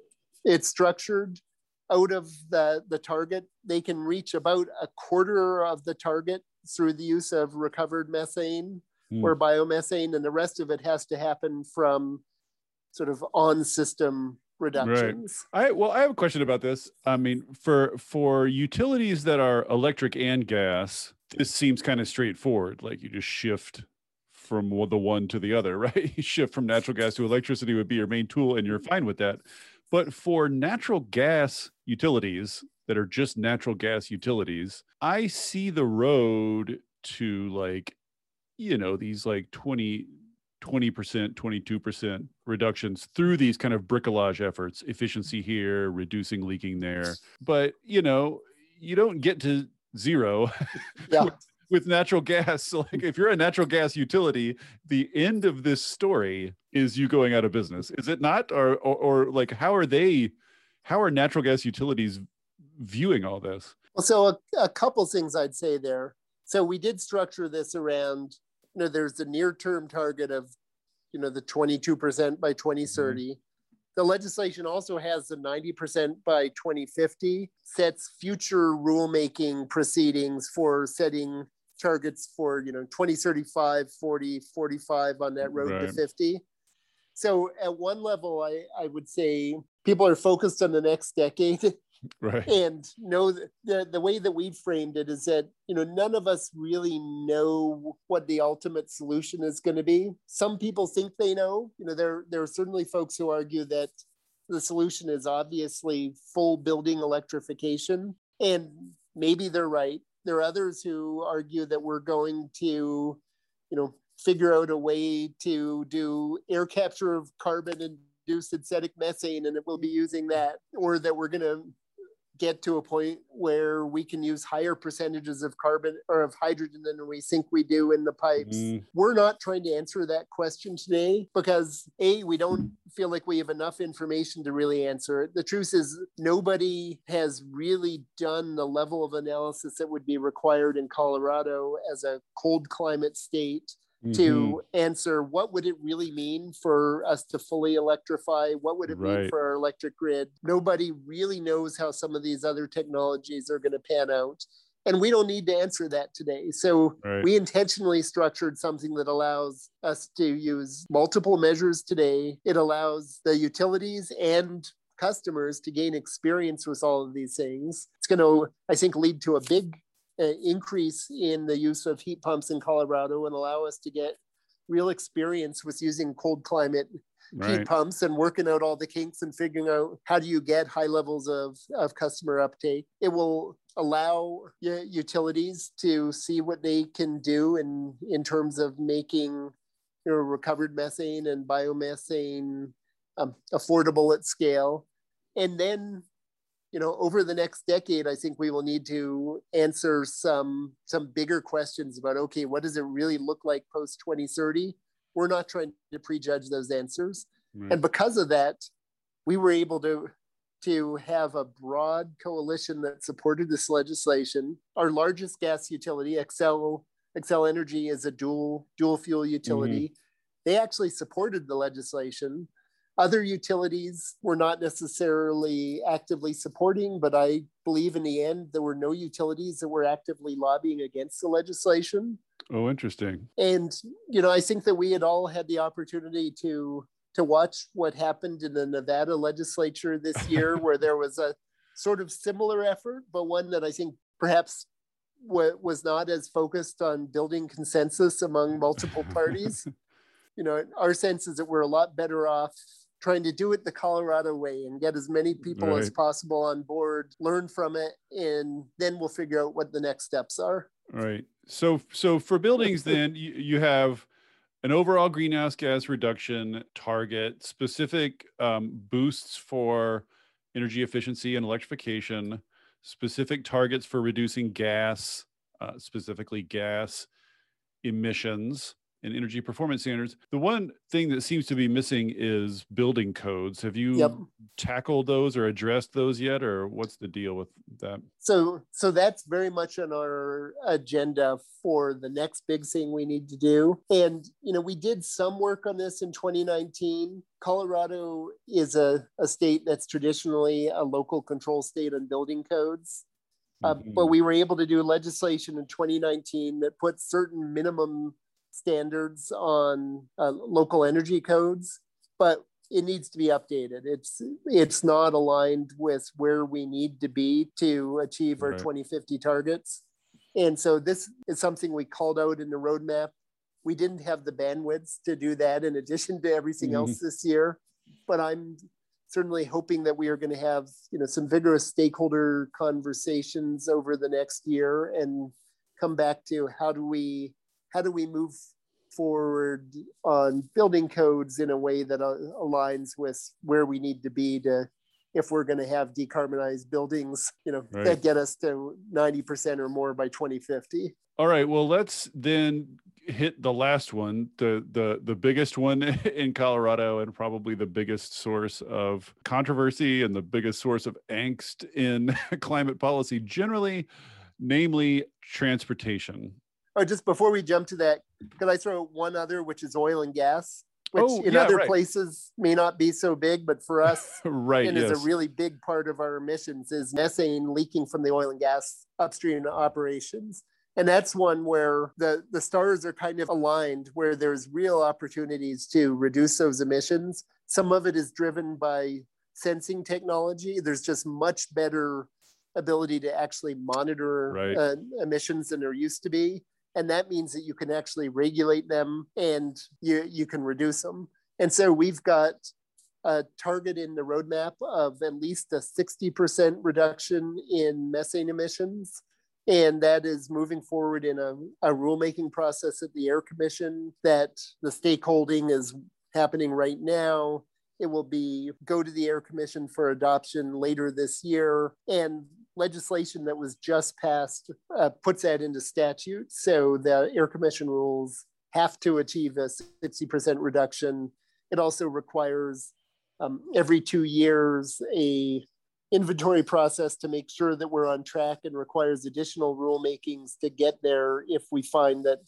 it's structured out of the, the target, they can reach about a quarter of the target through the use of recovered methane mm. or biomethane, and the rest of it has to happen from sort of on system reductions. Right. I well, I have a question about this. I mean, for for utilities that are electric and gas, this seems kind of straightforward. Like you just shift from the one to the other, right? You shift from natural gas to electricity would be your main tool, and you're fine with that. But for natural gas utilities that are just natural gas utilities, I see the road to like, you know, these like 20, 20%, 22% reductions through these kind of bricolage efforts, efficiency here, reducing leaking there. But, you know, you don't get to zero yeah. With, natural gas. So like if you're a natural gas utility, the end of this story is you going out of business. Is it not? Or or, or like how are they how are natural gas utilities viewing all this? Well, so a, a couple things I'd say there. So we did structure this around you know, there's the near term target of, you know, the 22% by 2030. Mm-hmm. The legislation also has the 90% by 2050, sets future rulemaking proceedings for setting targets for, you know, 2035, 40, 45 on that road right. to 50. So at one level, I, I would say people are focused on the next decade. Right. And know the, the way that we've framed it is that you know none of us really know what the ultimate solution is going to be. Some people think they know. You know there there are certainly folks who argue that the solution is obviously full building electrification and maybe they're right there are others who argue that we're going to you know figure out a way to do air capture of carbon and do synthetic methane and it will be using that or that we're going to get to a point where we can use higher percentages of carbon or of hydrogen than we think we do in the pipes. Mm. We're not trying to answer that question today because A, we don't feel like we have enough information to really answer it. The truth is, nobody has really done the level of analysis that would be required in Colorado as a cold climate state mm-hmm. to answer what would it really mean for us to fully electrify what would it right. mean for our electric grid nobody really knows how some of these other technologies are going to pan out and we don't need to answer that today so right. we intentionally structured something that allows us to use multiple measures today it allows the utilities and customers to gain experience with all of these things it's going to i think lead to a big increase in the use of heat pumps in Colorado and allow us to get real experience with using cold climate right. heat pumps and working out all the kinks and figuring out how do you get high levels of, of customer uptake. It will allow utilities to see what they can do in, in terms of making you know, recovered methane and biomethane um, affordable at scale. And then you know over the next decade i think we will need to answer some some bigger questions about okay what does it really look like post 2030 we're not trying to prejudge those answers right. and because of that we were able to to have a broad coalition that supported this legislation our largest gas utility Xcel Xcel energy is a dual dual fuel utility mm-hmm. they actually supported the legislation other utilities were not necessarily actively supporting, but I believe in the end there were no utilities that were actively lobbying against the legislation. Oh, interesting. And, you know, I think that we had all had the opportunity to to watch what happened in the Nevada legislature this year, where there was a sort of similar effort, but one that I think perhaps w- was not as focused on building consensus among multiple parties. you know, our sense is that we're a lot better off trying to do it the Colorado way and get as many people right. as possible on board, learn from it, and then we'll figure out what the next steps are. Right. So, so for buildings, then you, you have an overall greenhouse gas reduction target, specific um, boosts for energy efficiency and electrification, specific targets for reducing gas, uh, specifically gas emissions, and energy performance standards. The one thing that seems to be missing is building codes. Have you yep. tackled those or addressed those yet, or what's the deal with that? So, so that's very much on our agenda for the next big thing we need to do. And you know, we did some work on this in 2019. Colorado is a, a state that's traditionally a local control state on building codes. Uh, mm-hmm. but we were able to do legislation in 2019 that put certain minimum standards on uh, local energy codes, but it needs to be updated. It's it's not aligned with where we need to be to achieve our right. 2050 targets. And so this is something we called out in the roadmap. We didn't have the bandwidth to do that in addition to everything mm-hmm. else this year, but I'm certainly hoping that we are going to have you know some vigorous stakeholder conversations over the next year and come back to how do we how do we move forward on building codes in a way that uh, aligns with where we need to be to if we're going to have decarbonized buildings you know right. that get us to 90% or more by 2050 all right well let's then hit the last one the the the biggest one in colorado and probably the biggest source of controversy and the biggest source of angst in climate policy generally namely transportation Oh, just before we jump to that, could I throw one other, which is oil and gas, which oh, in yeah, other right. places may not be so big, but for us, right, and yes. is a really big part of our emissions is methane leaking from the oil and gas upstream operations. And that's one where the, the stars are kind of aligned, where there's real opportunities to reduce those emissions. Some of it is driven by sensing technology. There's just much better ability to actually monitor right. uh, emissions than there used to be and that means that you can actually regulate them and you, you can reduce them. And so we've got a target in the roadmap of at least a 60% reduction in methane emissions. And that is moving forward in a, a rulemaking process at the Air Commission that the stakeholding is happening right now. It will be go to the Air Commission for adoption later this year. And legislation that was just passed uh, puts that into statute. So the Air Commission rules have to achieve a 60% reduction. It also requires um, every two years a inventory process to make sure that we're on track and requires additional rulemakings to get there if we find that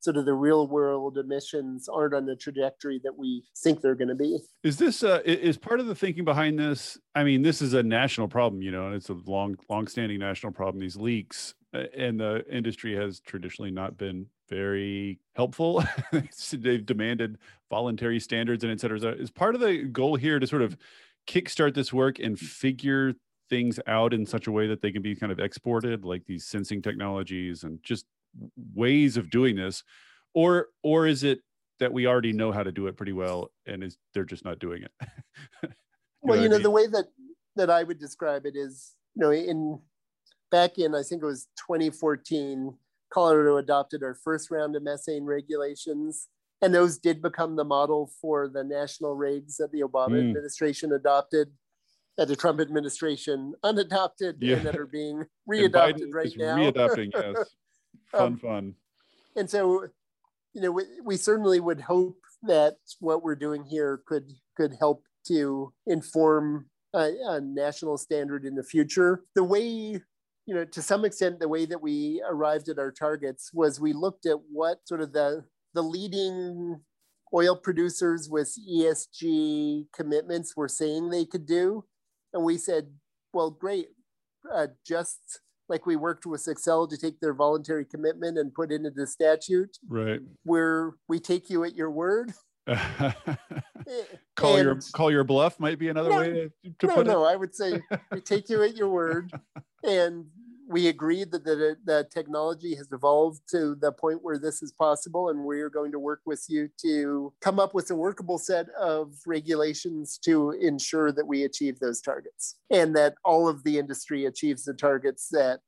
sort of the real world emissions aren't on the trajectory that we think they're going to be. Is this uh, is part of the thinking behind this? I mean, this is a national problem, you know, and it's a long, long-standing national problem. These leaks, uh, and the industry has traditionally not been very helpful. They've demanded voluntary standards and et cetera. Is part of the goal here to sort of kickstart this work and figure things out in such a way that they can be kind of exported, like these sensing technologies and just ways of doing this or or is it that we already know how to do it pretty well and is they're just not doing it you well you know I mean? the way that that i would describe it is you know in back in i think it was 2014 colorado adopted our first round of methane regulations and those did become the model for the national regs that the obama mm. administration adopted that the Trump administration unadopted yeah. and that are being readopted right now. Readopting, yes. Fun, um, fun. And so, you know, we, we certainly would hope that what we're doing here could could help to inform a, a national standard in the future. The way you know, to some extent, the way that we arrived at our targets was we looked at what sort of the the leading oil producers with ESG commitments were saying they could do, and we said, well, great, uh, just like we worked with Xcel to take their voluntary commitment and put into the statute. Right. Where we take you at your word eh, call and, your call your bluff might be another no, way to, to no, put no, it. No, I would say we take you at your word, and we agreed that the, the technology has evolved to the point where this is possible, and we're going to work with you to come up with a workable set of regulations to ensure that we achieve those targets and that all of the industry achieves the targets that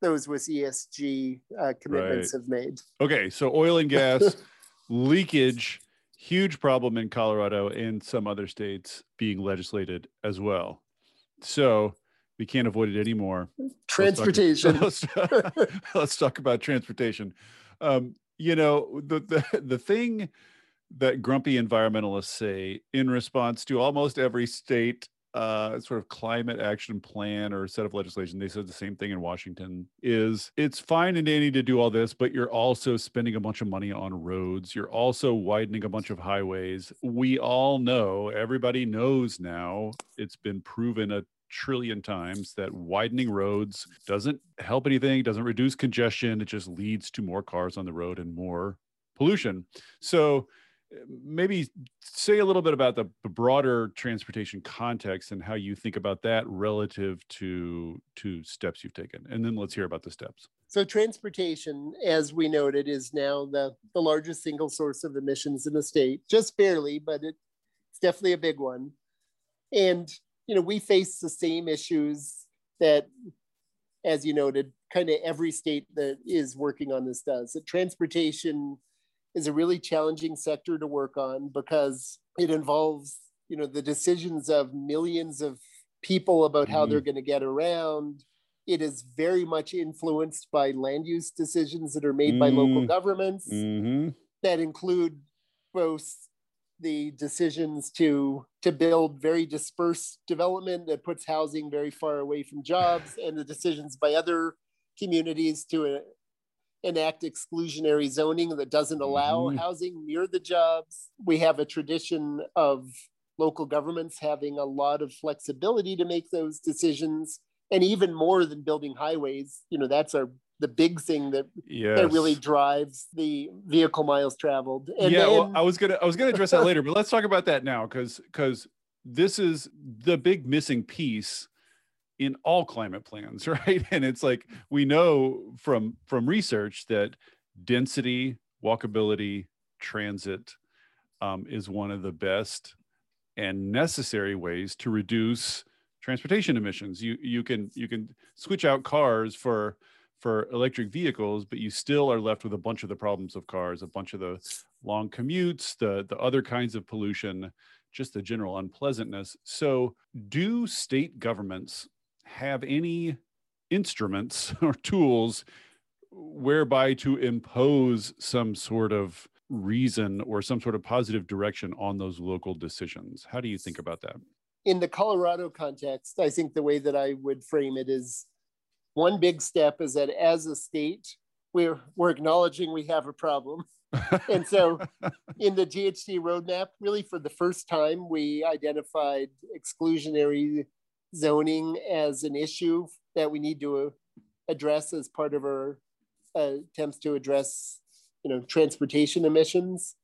those with ESG uh, commitments right. have made. Okay, so oil and gas leakage, huge problem in Colorado and some other states being legislated as well. So we can't avoid it anymore. Transportation. Let's talk, let's, let's talk about transportation. Um, you know, the, the the thing that grumpy environmentalists say in response to almost every state uh, sort of climate action plan or set of legislation, they said the same thing in Washington, is it's fine and dandy to do all this, but you're also spending a bunch of money on roads. You're also widening a bunch of highways. We all know, everybody knows now, it's been proven a trillion times that widening roads doesn't help anything, doesn't reduce congestion. It just leads to more cars on the road and more pollution. So maybe say a little bit about the broader transportation context and how you think about that relative to to steps you've taken. And then let's hear about the steps. So transportation, as we noted, is now the, the largest single source of emissions in the state, just barely, but it's definitely a big one. And you know, we face the same issues that, as you noted, kind of every state that is working on this does. That transportation is a really challenging sector to work on because it involves, you know, the decisions of millions of people about how mm-hmm. they're going to get around. It is very much influenced by land use decisions that are made mm-hmm. by local governments mm-hmm. that include both the decisions to to build very dispersed development that puts housing very far away from jobs and the decisions by other communities to uh, enact exclusionary zoning that doesn't allow mm-hmm. housing near the jobs we have a tradition of local governments having a lot of flexibility to make those decisions and even more than building highways you know that's our the big thing that yes. that really drives the vehicle miles traveled. And yeah, then, well, I was gonna I was gonna address that later, but let's talk about that now because because this is the big missing piece in all climate plans, right? And it's like we know from from research that density, walkability, transit um, is one of the best and necessary ways to reduce transportation emissions. You you can you can switch out cars for for electric vehicles, but you still are left with a bunch of the problems of cars, a bunch of the long commutes, the the other kinds of pollution, just the general unpleasantness. So, do state governments have any instruments or tools whereby to impose some sort of reason or some sort of positive direction on those local decisions? How do you think about that? In the Colorado context, I think the way that I would frame it is one big step is that as a state, we're, we're acknowledging we have a problem. and so in the GHG roadmap, really for the first time, we identified exclusionary zoning as an issue that we need to address as part of our uh, attempts to address you know transportation emissions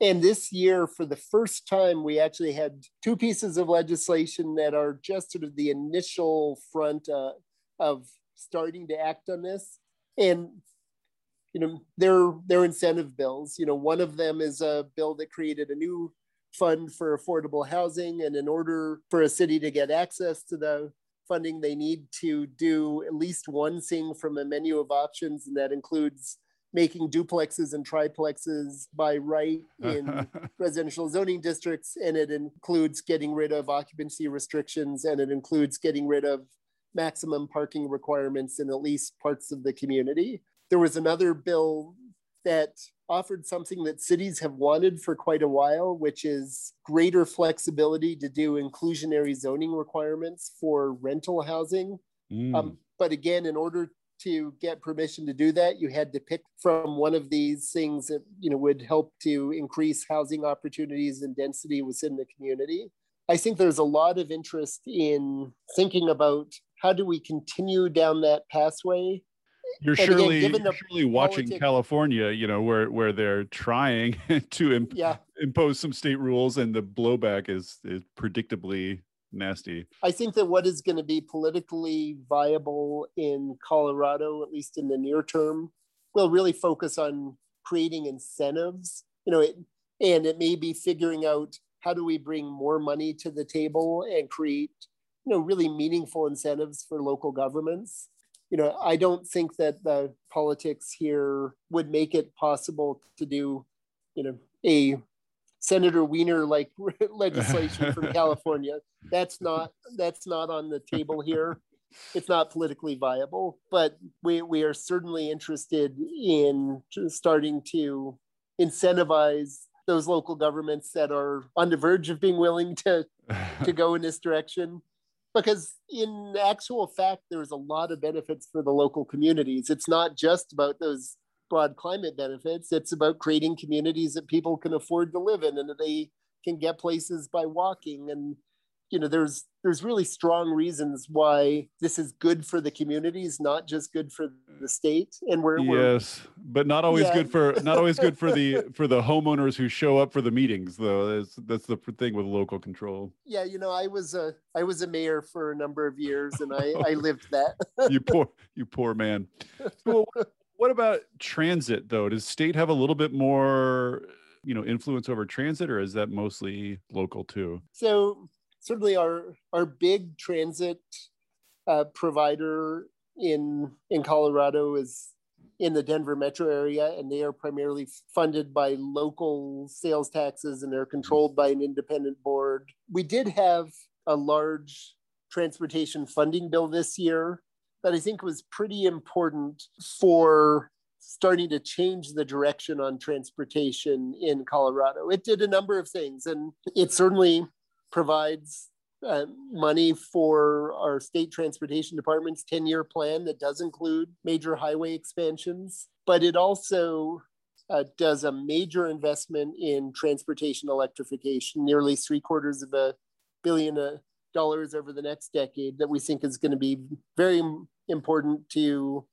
and this year for the first time we actually had two pieces of legislation that are just sort of the initial front uh, of starting to act on this. And you know, they're they're incentive bills. You know, one of them is a bill that created a new fund for affordable housing. And in order for a city to get access to the funding, they need to do at least one thing from a menu of options, and that includes making duplexes and triplexes by right in residential zoning districts. And it includes getting rid of occupancy restrictions and it includes getting rid of maximum parking requirements in at least parts of the community. There was another bill that offered something that cities have wanted for quite a while, which is greater flexibility to do inclusionary zoning requirements for rental housing. Mm. Um, but again, in order to get permission to do that, you had to pick from one of these things that you know would help to increase housing opportunities and density within the community. I think there's a lot of interest in thinking about how do we continue down that pathway you're surely, again, you're surely watching California, you know, where where they're trying to imp- yeah. impose some state rules, and the blowback is is predictably nasty. I think that what is going to be politically viable in Colorado, at least in the near term, will really focus on creating incentives. You know, it, and it may be figuring out how do we bring more money to the table and create, you know, really meaningful incentives for local governments. You know, I don't think that the politics here would make it possible to do, you know, a Senator Wiener like legislation from California. That's not that's not on the table here. It's not politically viable, but we we are certainly interested in starting to incentivize those local governments that are on the verge of being willing to to go in this direction because in actual fact there's a lot of benefits for the local communities it's not just about those broad climate benefits. It's about creating communities that people can afford to live in and that they can get places by walking. And you know, there's there's really strong reasons why this is good for the communities, not just good for the state. And we're yes, we're, but not always yeah. good for not always good for the for the homeowners who show up for the meetings. Though that's that's the thing with local control. Yeah, you know, I was a I was a mayor for a number of years, and I I lived that. you poor you poor man. Well, what about transit though? Does state have a little bit more, you know, influence over transit, or is that mostly local too? So certainly, our our big transit uh, provider in in Colorado is in the Denver metro area, and they are primarily funded by local sales taxes, and they're controlled by an independent board. We did have a large transportation funding bill this year that I think was pretty important for starting to change the direction on transportation in Colorado. It did a number of things, and it certainly provides uh, money for our state transportation department's 10 year plan that does include major highway expansions, but it also uh, does a major investment in transportation electrification, nearly three quarters of a billion uh, dollars over the next decade that we think is going to be very important to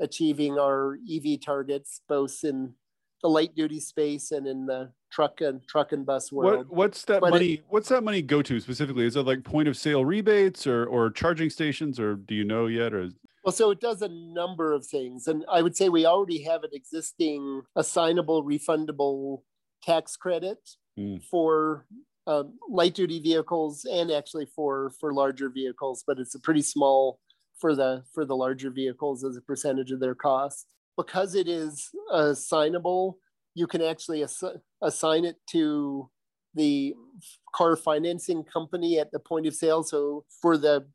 achieving our EV targets, both in the light duty space and in the truck and truck and bus world. What, what's that but money? It, what's that money go to specifically? Is it like point of sale rebates or or charging stations, or do you know yet? Or well, so it does a number of things, and I would say we already have an existing assignable refundable tax credit mm. for uh, light duty vehicles and actually for for larger vehicles, but it's a pretty small for the for the larger vehicles as a percentage of their cost. Because it is assignable, you can actually ass- assign it to the car financing company at the point of sale. So for the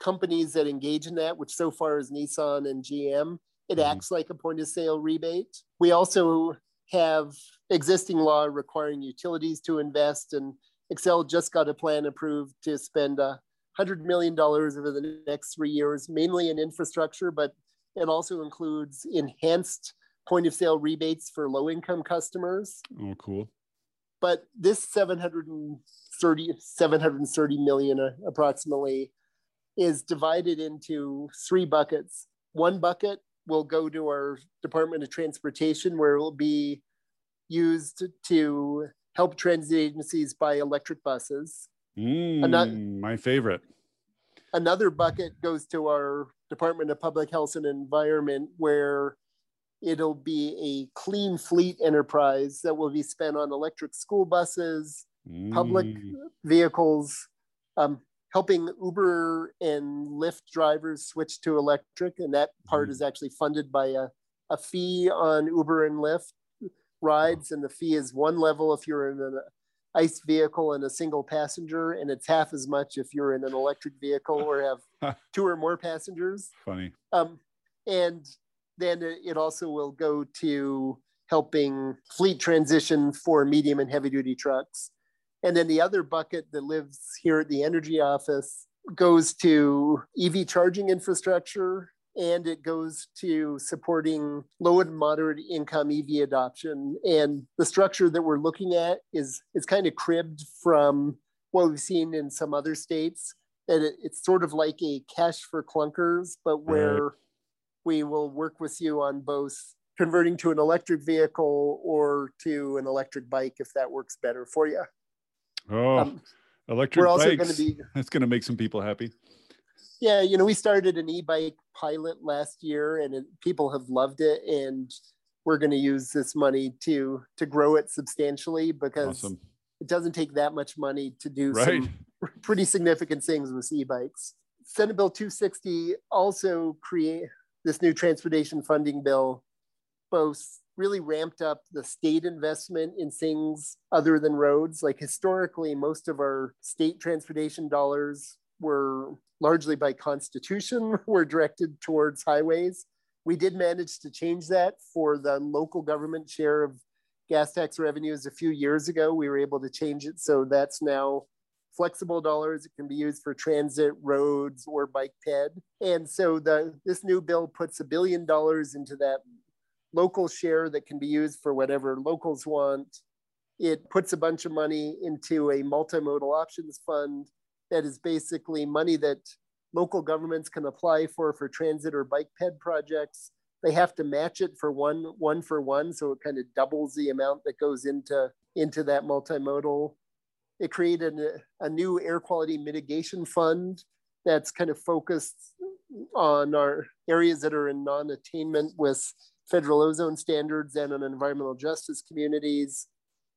companies that engage in that, which so far is Nissan and GM, it mm-hmm. acts like a point of sale rebate. We also have existing law requiring utilities to invest, and Xcel just got a plan approved to spend a $100 million over the next three years, mainly in infrastructure, but it also includes enhanced point of sale rebates for low income customers. Oh, cool. But this 730, 730 million uh, approximately is divided into three buckets. One bucket will go to our Department of Transportation, where it will be used to help transit agencies buy electric buses. Mm, another, my favorite. Another bucket goes to our Department of Public Health and Environment, where it'll be a clean fleet enterprise that will be spent on electric school buses, mm. public vehicles, um, helping Uber and Lyft drivers switch to electric. And that part mm. is actually funded by a, a fee on Uber and Lyft rides. And the fee is one level if you're in an ICE vehicle and a single passenger, and it's half as much if you're in an electric vehicle or have two or more passengers. Funny. Um, and then it also will go to helping fleet transition for medium and heavy duty trucks. And then the other bucket that lives here at the energy office goes to EV charging infrastructure and it goes to supporting low and moderate income EV adoption. And the structure that we're looking at is is kind of cribbed from what we've seen in some other states. And it, it's sort of like a cash for clunkers, but where. We will work with you on both converting to an electric vehicle or to an electric bike if that works better for you. Oh, um, electric we're also going to be that's going to make some people happy. Yeah, you know, we started an e-bike pilot last year, and it, people have loved it, and we're going to use this money to to grow it substantially because awesome. it doesn't take that much money to do right. some pretty significant things with e-bikes. Senate Bill 260 also create this new transportation funding bill both really ramped up the state investment in things other than roads. Like historically, most of our state transportation dollars were largely by constitution were directed towards highways. We did manage to change that for the local government share of gas tax revenues a few years ago. We were able to change it so that's now flexible dollars. It can be used for transit, roads, or bike ped. And so the this new bill puts a billion dollars into that local share that can be used for whatever locals want. It puts a bunch of money into a multimodal options fund that is basically money that local governments can apply for for transit or bike ped projects. They have to match it for one one for one, so it kind of doubles the amount that goes into into that multimodal. It created a, a new air quality mitigation fund that's kind of focused on our areas that are in non-attainment with federal ozone standards and on environmental justice communities.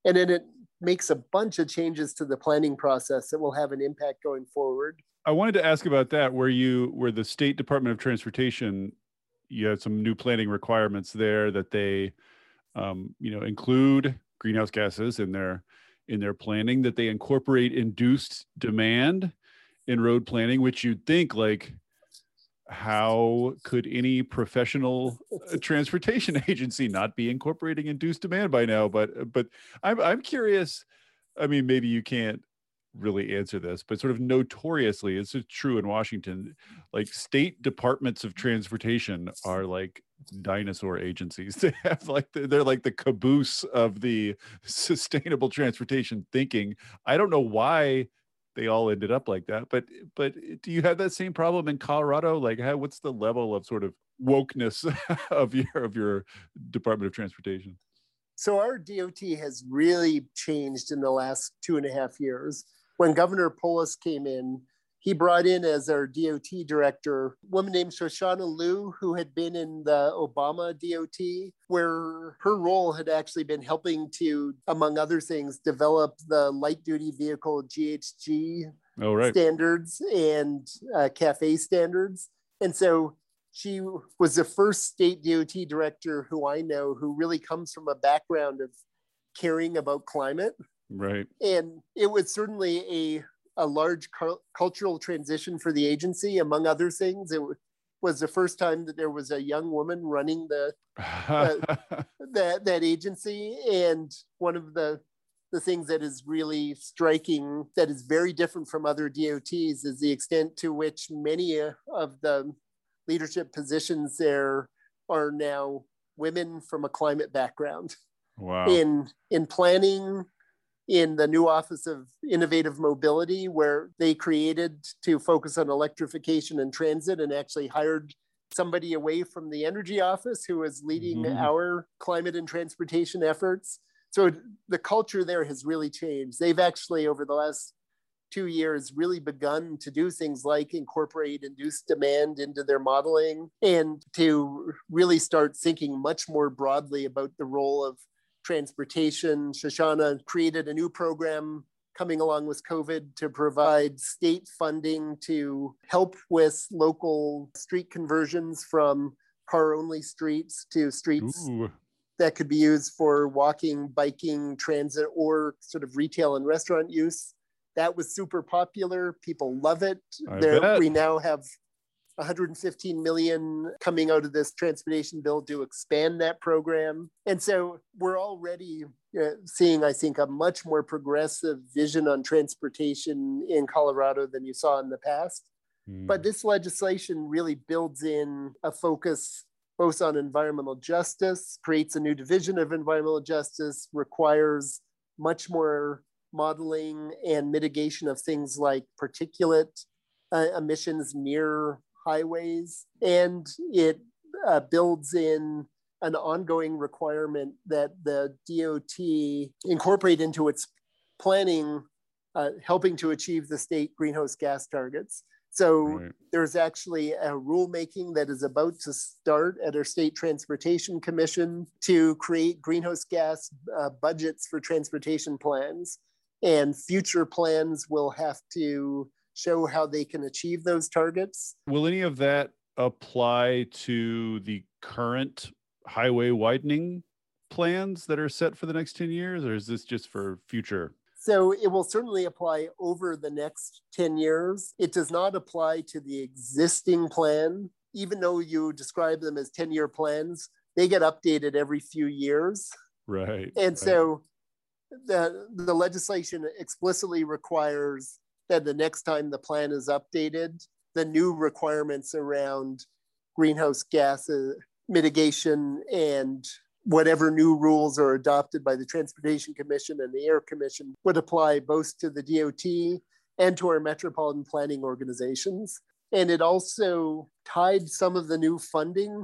And then it makes a bunch of changes to the planning process that will have an impact going forward. I wanted to ask about that, where you, where the State Department of Transportation, you had some new planning requirements there that they, um, you know, include greenhouse gases in their in their planning, that they incorporate induced demand in road planning, which you'd think like how could any professional uh, transportation agency not be incorporating induced demand by now? But uh, but i'm i'm curious i mean maybe you can't really answer this but sort of notoriously it's true in washington like state departments of transportation are like dinosaur agencies they have like they're like the caboose of the sustainable transportation thinking i don't know why they all ended up like that. But but do you have that same problem in Colorado? Like, how, what's the level of sort of wokeness of your of your Department of Transportation? So our DOT has really changed in the last two and a half years. When Governor Polis came in, he brought in as our DOT director a woman named Shoshana Lew, who had been in the Obama DOT, where her role had actually been helping to, among other things, develop the light duty vehicle GHG oh, right. standards and uh, CAFE standards. And so she was the first state DOT director who I know who really comes from a background of caring about climate. Right. And it was certainly a a large cu- cultural transition for the agency, among other things. It was the first time that there was a young woman running the uh, that that agency, and one of the the things that is really striking that is very different from other DOTs is the extent to which many of the leadership positions there are now women from a climate background. Wow. In in planning, in the new Office of Innovative Mobility, where they created to focus on electrification and transit and actually hired somebody away from the energy office who was leading mm-hmm. our climate and transportation efforts. So the culture there has really changed. They've actually, over the last two years, really begun to do things like incorporate induced demand into their modeling and to really start thinking much more broadly about the role of transportation. Shoshana created a new program coming along with COVID to provide state funding to help with local street conversions from car only streets to streets Ooh. that could be used for walking, biking, transit, or sort of retail and restaurant use. That was super popular. People love it. There, we now have 115 million coming out of this transportation bill to expand that program. And so we're already uh, seeing, I think, a much more progressive vision on transportation in Colorado than you saw in the past. Mm. But this legislation really builds in a focus both on environmental justice, creates a new division of environmental justice, requires much more modeling and mitigation of things like particulate uh, emissions near highways, and it uh, builds in an ongoing requirement that the DOT incorporate into its planning, uh, helping to achieve the state greenhouse gas targets. So right. there's actually a rulemaking that is about to start at our state transportation commission to create greenhouse gas uh, budgets for transportation plans. And future plans will have to show how they can achieve those targets. Will any of that apply to the current highway widening plans that are set for the next 10 years, or is this just for future? So it will certainly apply over the next 10 years. It does not apply to the existing plan, even though you describe them as 10 year plans, they get updated every few years. Right. And right. so the, the legislation explicitly requires that the next time the plan is updated, the new requirements around greenhouse gas mitigation and whatever new rules are adopted by the Transportation Commission and the Air Commission would apply both to the DOT and to our metropolitan planning organizations. And it also tied some of the new funding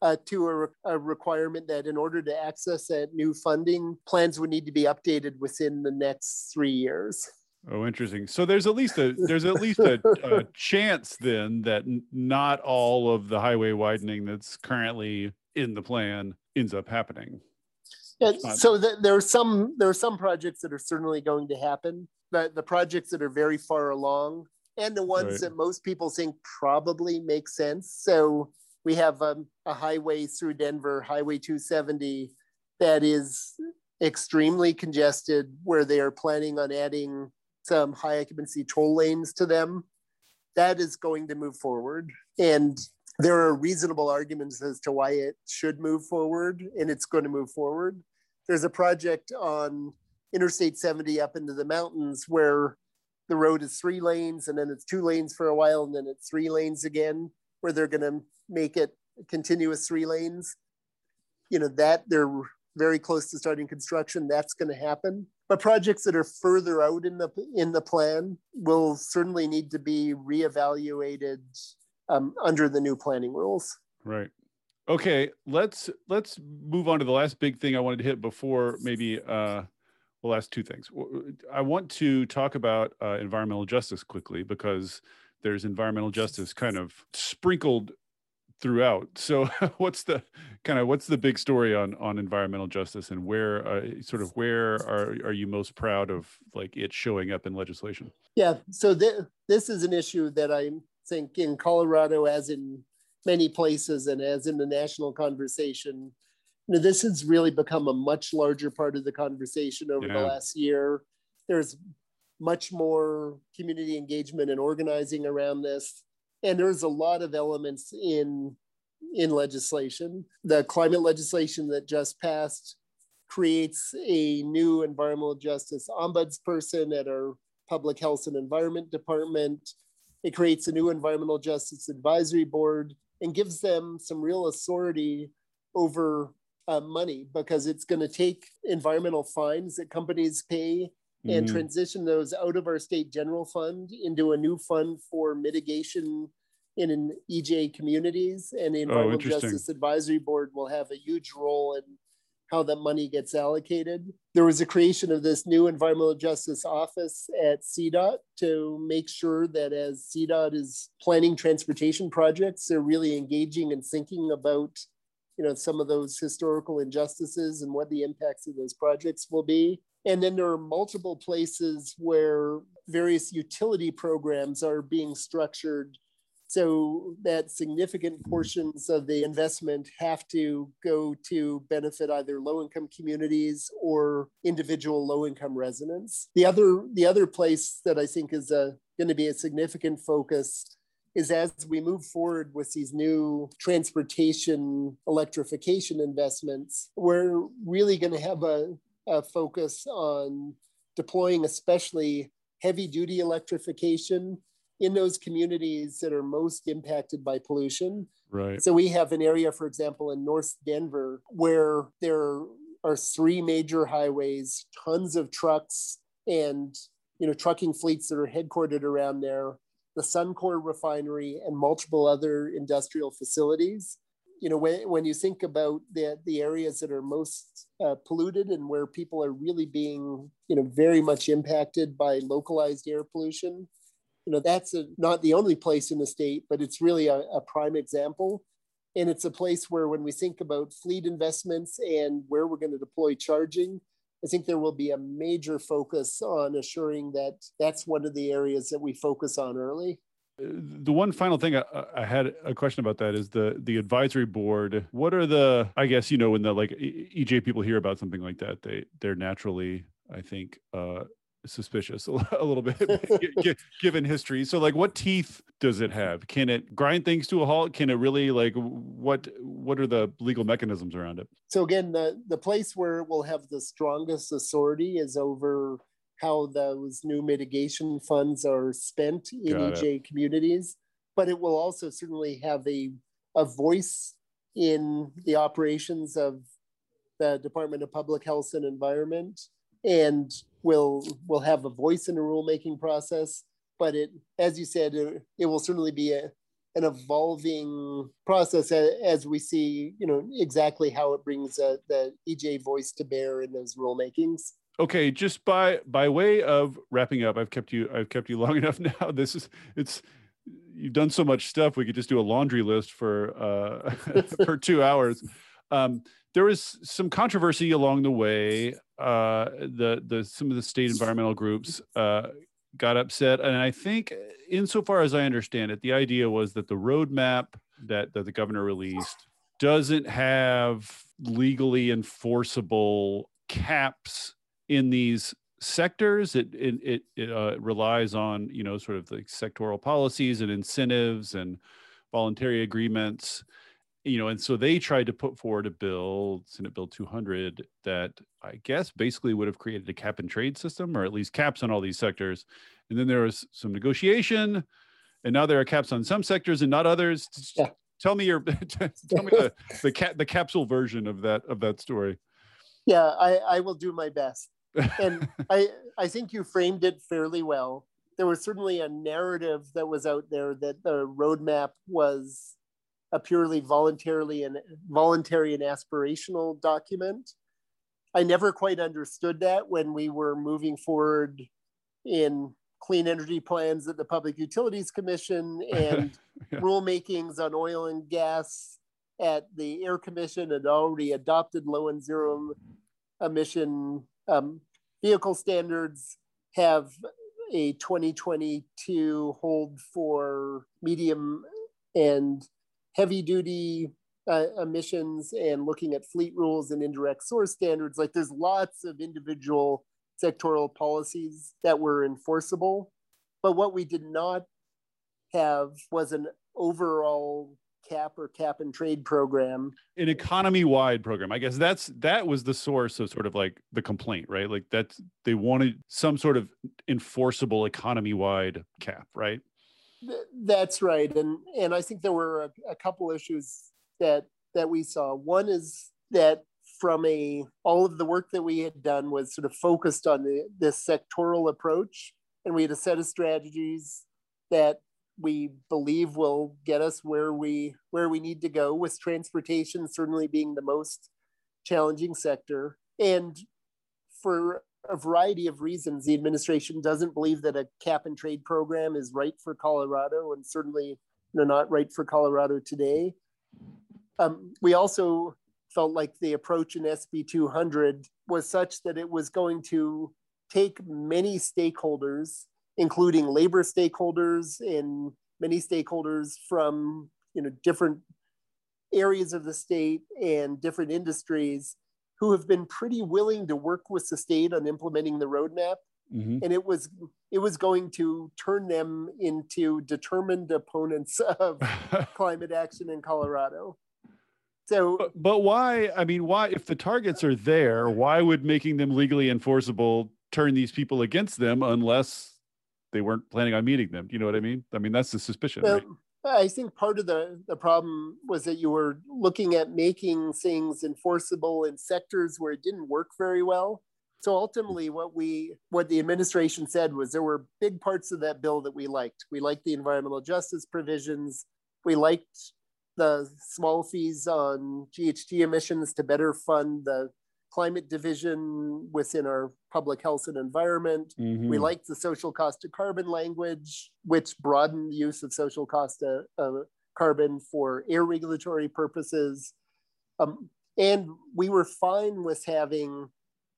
uh, to a, re- a, requirement that in order to access that new funding, plans would need to be updated within the next three years. Oh, interesting. So there's at least a there's at least a, a chance then that n- not all of the highway widening that's currently in the plan ends up happening. Yeah, so the, there are some there are some projects that are certainly going to happen. The the projects that are very far along and the ones right. that most people think probably make sense. So we have um, a highway through Denver, Highway 270, that is extremely congested, where they are planning on adding some high occupancy toll lanes to them, that is going to move forward. And there are reasonable arguments as to why it should move forward, and it's going to move forward. There's a project on Interstate 70 up into the mountains where the road is three lanes and then it's two lanes for a while and then it's three lanes again, where they're going to make it continuous three lanes. You know, that they're very close to starting construction. That's going to happen. But projects that are further out in the in the plan will certainly need to be reevaluated um, under the new planning rules. Right. Okay. Let's let's move on to the last big thing I wanted to hit before maybe uh, well, last two things. I want to talk about uh, environmental justice quickly because there's environmental justice kind of sprinkled throughout. So, what's the kind of what's the big story on on environmental justice, and where uh, sort of where are are you most proud of like it showing up in legislation? Yeah, so th- this is an issue that I think in Colorado, as in many places, and as in the national conversation, you know, this has really become a much larger part of the conversation over yeah. the last year. There's much more community engagement and organizing around this and there's a lot of elements in in legislation. The climate legislation that just passed creates a new environmental justice ombudsperson at our public health and environment department. It creates a new environmental justice advisory board and gives them some real authority over uh, money because it's going to take environmental fines that companies pay and mm-hmm. transition those out of our state general fund into a new fund for mitigation in an EJ communities and the oh, Environmental oh, Justice Advisory Board will have a huge role in how that money gets allocated. There was a creation of this new environmental justice office at CDOT to make sure that as CDOT is planning transportation projects, they're really engaging and thinking about you know some of those historical injustices and what the impacts of those projects will be. And then there are multiple places where various utility programs are being structured so that significant portions of the investment have to go to benefit either low-income communities or individual low-income residents. The other, the other place that I think is going to be a significant focus is as we move forward with these new transportation electrification investments, we're really going to have a, a focus on deploying especially heavy duty electrification in those communities that are most impacted by pollution. Right. So we have an area, for example, in North Denver where there are three major highways, tons of trucks, and you know trucking fleets that are headquartered around there, the Suncor refinery, and multiple other industrial facilities. You know, when, when you think about the, the areas that are most uh, polluted and where people are really being, you know, very much impacted by localized air pollution, you know, that's a, not the only place in the state, but it's really a, a prime example. And it's a place where when we think about fleet investments and where we're going to deploy charging, I think there will be a major focus on assuring that that's one of the areas that we focus on early. The one final thing I, I, had a question about that is the the advisory board. What are the? I guess you know when the like EJ people hear about something like that, they they're naturally, I think, uh, suspicious a little bit given history so like what teeth does it have can it grind things to a halt can it really like what what are the legal mechanisms around it so again the the place where we'll have the strongest authority is over how those new mitigation funds are spent in Got ej it. communities but it will also certainly have a a voice in the operations of the department of public health and environment and will will have a voice in the rulemaking process. But it, as you said, it, it will certainly be a, an evolving process as, we see, you know, exactly how it brings uh, the EJ voice to bear in those rulemakings. Okay, just by by way of wrapping up, I've kept you I've kept you long enough now. This is it's you've done so much stuff. We could just do a laundry list for uh, for two hours. Um, there was some controversy along the way. Uh, the the some of the state environmental groups uh, got upset, and I think, insofar as I understand it, the idea was that the roadmap that that the governor released doesn't have legally enforceable caps in these sectors. It it it, it uh, relies on you know sort of like sectoral policies and incentives and voluntary agreements you know, and so they tried to put forward a bill, Senate Bill 200, that I guess basically would have created a cap and trade system, or at least caps on all these sectors. And then there was some negotiation, and now there are caps on some sectors and not others. Yeah. Tell me your, tell me the the, cap, the capsule version of that of that story. Yeah, I, I will do my best, and I I think you framed it fairly well. There was certainly a narrative that was out there that the roadmap was a purely voluntarily and voluntary and aspirational document. I never quite understood that when we were moving forward in clean energy plans at the Public Utilities Commission and yeah. rulemakings on oil and gas at the Air Commission had already adopted low and zero emission um, vehicle standards, have a 2022 hold for medium and heavy duty uh, emissions and looking at fleet rules and indirect source standards. Like there's lots of individual sectoral policies that were enforceable. But what we did not have was an overall cap or cap and trade program. An economy wide program. I guess that's that was the source of sort of like the complaint right? Like that's they wanted some sort of enforceable economy wide cap right? That's right, and and I think there were a, a couple issues that that we saw. One is that from a all of the work that we had done was sort of focused on the, this sectoral approach, and we had a set of strategies that we believe will get us where we where we need to go with transportation certainly being the most challenging sector and for a variety of reasons, the administration doesn't believe that a cap and trade program is right for Colorado, and certainly you not right for Colorado today. Um, we also felt like the approach in SB 200 was such that it was going to take many stakeholders, including labor stakeholders and many stakeholders from you know different areas of the state and different industries who have been pretty willing to work with the state on implementing the roadmap. Mm-hmm. And it was it was going to turn them into determined opponents of climate action in Colorado. So, but, but, why? I mean, why? If the targets are there, why would making them legally enforceable turn these people against them unless they weren't planning on meeting them? Do you know what I mean? I mean, that's the suspicion. Well, right? I think part of the, the problem was that you were looking at making things enforceable in sectors where it didn't work very well. So ultimately, what we what the administration said was there were big parts of that bill that we liked. We liked the environmental justice provisions. We liked the small fees on GHG emissions to better fund the climate division within our public health and environment. Mm-hmm. We like the social cost of carbon language, which broadened the use of social cost of, of carbon for air regulatory purposes. Um, and we were fine with having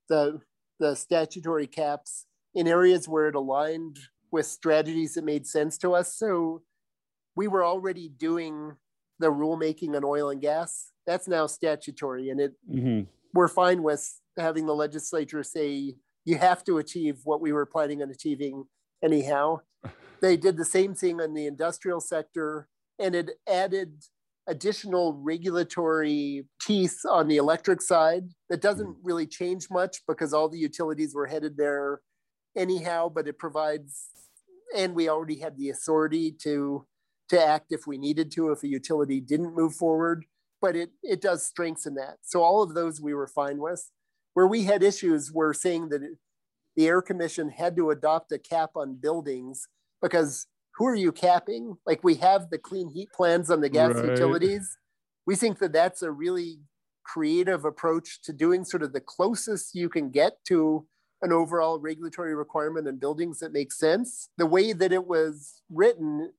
the, the statutory caps in areas where it aligned with strategies that made sense to us. So we were already doing the rulemaking on oil and gas. That's now statutory, and it mm-hmm. We're fine with having the legislature say you have to achieve what we were planning on achieving anyhow. they did the same thing in the industrial sector, and it added additional regulatory teeth on the electric side that doesn't mm-hmm. really change much because all the utilities were headed there anyhow but it provides and we already had the authority to to act if we needed to if a utility didn't move forward but it it does strengthen that so all of those we were fine with where we had issues were saying that the air commission had to adopt a cap on buildings because who are you capping like we have the clean heat plans on the gas right. utilities we think that that's a really creative approach to doing sort of the closest you can get to an overall regulatory requirement in buildings that makes sense. The way that it was written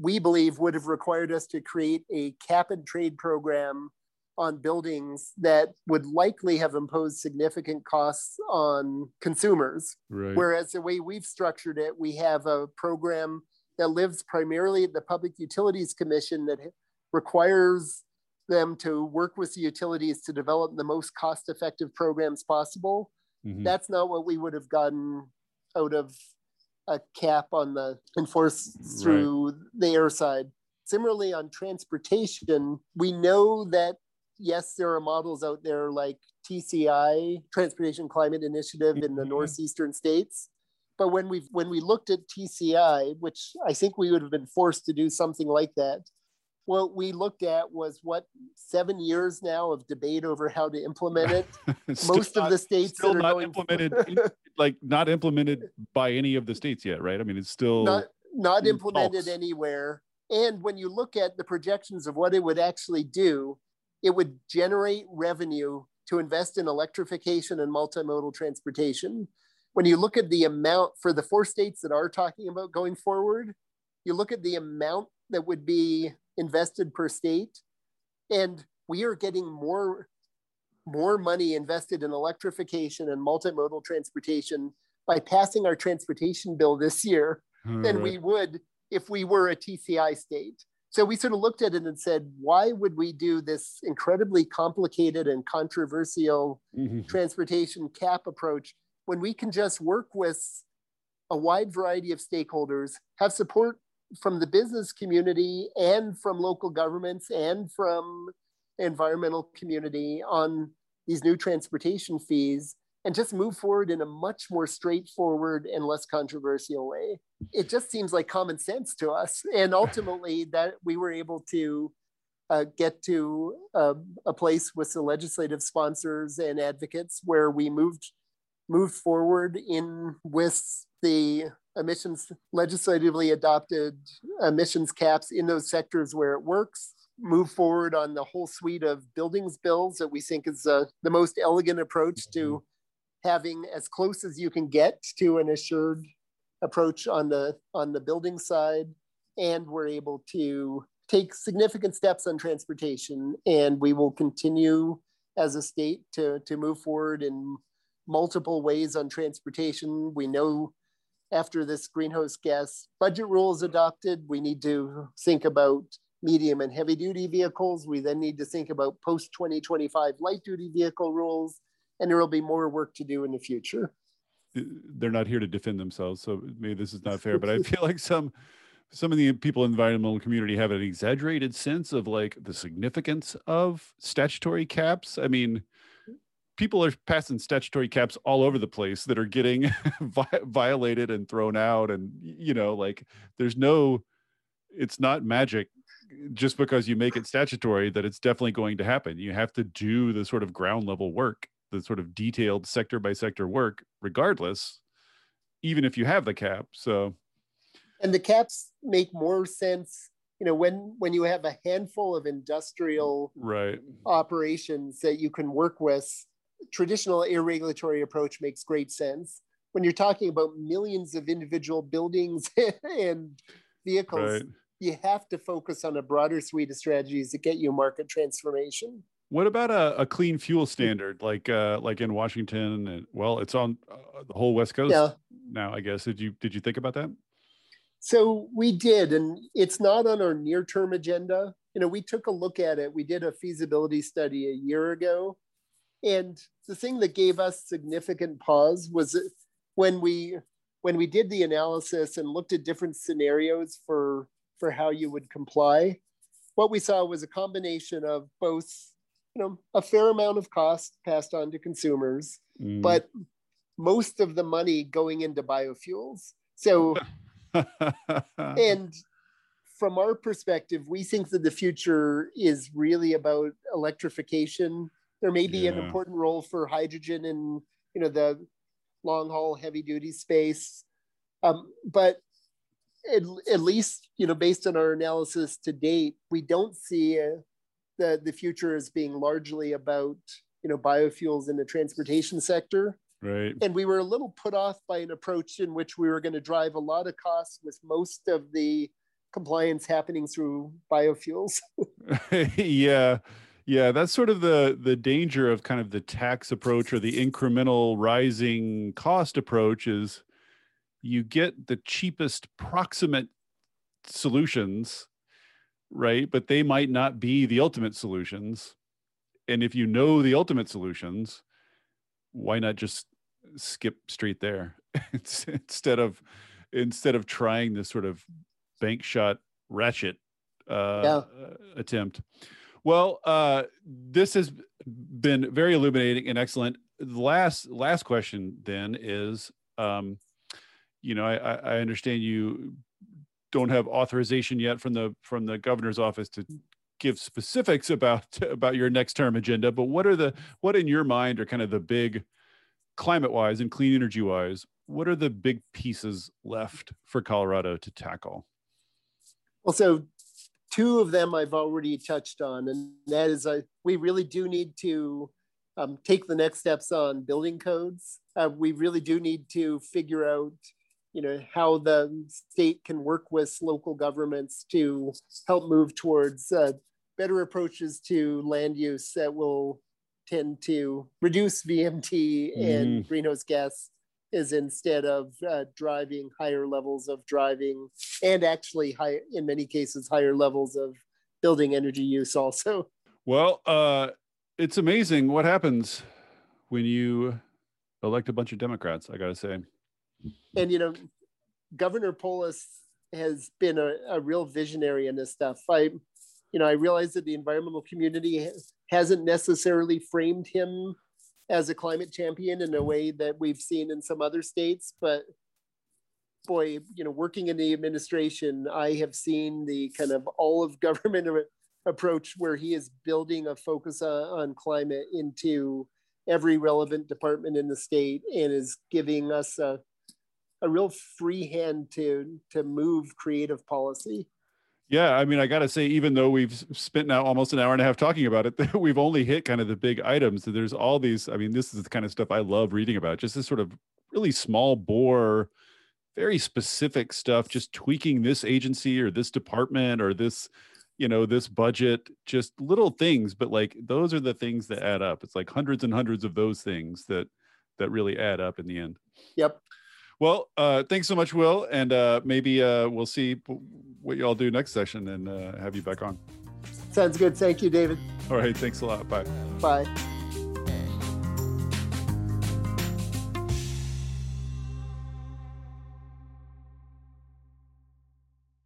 we believe would have required us to create a cap and trade program on buildings that would likely have imposed significant costs on consumers. Right. Whereas the way we've structured it, we have a program that lives primarily at the Public Utilities Commission that requires them to work with the utilities to develop the most cost effective programs possible. Mm-hmm. That's not what we would have gotten out of a cap on the enforced through right. the air side. Similarly, on transportation, we know that yes, there are models out there like TCI, Transportation Climate Initiative in the mm-hmm. northeastern states. But when we when we looked at TCI, which I think we would have been forced to do something like that, what we looked at was what seven years now of debate over how to implement it. Most of the states still that are not implemented, like not implemented by any of the states yet, right? I mean, it's still not not implemented anywhere. And when you look at the projections of what it would actually do, it would generate revenue to invest in electrification and multimodal transportation. When you look at the amount for the four states that are talking about going forward, you look at the amount that would be invested per state. And we are getting more, more money invested in electrification and multimodal transportation by passing our transportation bill this year All than right. we would if we were a TCI state. So we sort of looked at it and said, why would we do this incredibly complicated and controversial mm-hmm. transportation cap approach when we can just work with a wide variety of stakeholders, have support from the business community and from local governments and from environmental community on these new transportation fees and just move forward in a much more straightforward and less controversial way. It just seems like common sense to us. And ultimately, that we were able to uh, get to uh, a place with the legislative sponsors and advocates where we moved moved forward in with the emissions legislatively adopted emissions caps in those sectors where it works move forward on the whole suite of buildings bills that we think is uh, the most elegant approach to mm-hmm. having as close as you can get to an assured approach on the on the building side and we're able to take significant steps on transportation and we will continue as a state to, to move forward in multiple ways on transportation we know after this greenhouse gas budget rule is adopted, we need to think about medium and heavy duty vehicles. We then need to think about post 2025 light duty vehicle rules, and there will be more work to do in the future. They're not here to defend themselves, so maybe this is not fair, but I feel like some some of the people in the environmental community have an exaggerated sense of like the significance of statutory caps. I mean, people are passing statutory caps all over the place that are getting violated and thrown out and you know like there's no it's not magic just because you make it statutory that it's definitely going to happen. You have to do the sort of ground level work the sort of detailed sector by sector work regardless even if you have the cap. So and the caps make more sense you know when when you have a handful of industrial right. operations that you can work with traditional air regulatory approach makes great sense. When you're talking about millions of individual buildings and vehicles right. You have to focus on a broader suite of strategies that get you market transformation what about a, a clean fuel standard like uh, like in Washington? And, well, it's on uh, the whole West Coast yeah. now. I guess did you did you think about that? So we did, and it's not on our near term agenda. You know, we took a look at it. We did a feasibility study a year ago, and the thing that gave us significant pause was when we when we did the analysis and looked at different scenarios for for how you would comply. What we saw was a combination of both you know a fair amount of cost passed on to consumers mm. but most of the money going into biofuels so and from our perspective we think that the future is really about electrification there may be yeah. an important role for hydrogen in you know the long haul heavy duty space um, but at, at, least you know based on our analysis to date we don't see a, the the future as being largely about you know biofuels in the transportation sector. Right. And we were a little put off by an approach in which we were going to drive a lot of costs with most of the compliance happening through biofuels. Yeah. Yeah that's sort of the the danger of kind of the tax approach or the incremental rising cost approach is you get the cheapest proximate solutions right? But they might not be the ultimate solutions. And if you know the ultimate solutions, why not just skip straight there instead of instead of trying this sort of bank shot ratchet uh, yeah. attempt? Well, uh, this has been very illuminating and excellent. The last last question then is, um, you know, I, I understand you don't have authorization yet from the from the governor's office to give specifics about about your next term agenda but what are the what in your mind are kind of the big climate wise and clean energy wise what are the big pieces left for colorado to tackle? Well so two of them i've already touched on and that is uh, we really do need to um, take the next steps on building codes. Uh, we really do need to figure out you know how the state can work with local governments to help move towards uh, better approaches to land use that will tend to reduce VMT and mm. greenhouse gas is instead of uh, driving higher levels of driving and actually high in many cases higher levels of building energy use also well uh, it's amazing what happens when you elect a bunch of democrats i gotta say and you know, Governor Polis has been a, a real visionary in this stuff. I, you know, I realize that the environmental community hasn't necessarily framed him as a climate champion in a way that we've seen in some other states, but boy, you know, working in the administration, I have seen the kind of all of government approach where he is building a focus on climate into every relevant department in the state and is giving us a a real free hand to to move creative policy. Yeah, I mean, I got to say, even though we've spent now almost an hour and a half talking about it, we've only hit kind of the big items. So there's all these. I mean, this is the kind of stuff I love reading about. Just this sort of really small bore, very specific stuff. Just tweaking this agency or this department or this, you know, this budget. Just little things, but like those are the things that add up. It's like hundreds and hundreds of those things that that really add up in the end. Yep. Well, uh, thanks so much, Will, and uh, maybe uh, we'll see what you all do next session and uh, have you back on. Sounds good. Thank you, David. All right. Thanks a lot. Bye. Bye.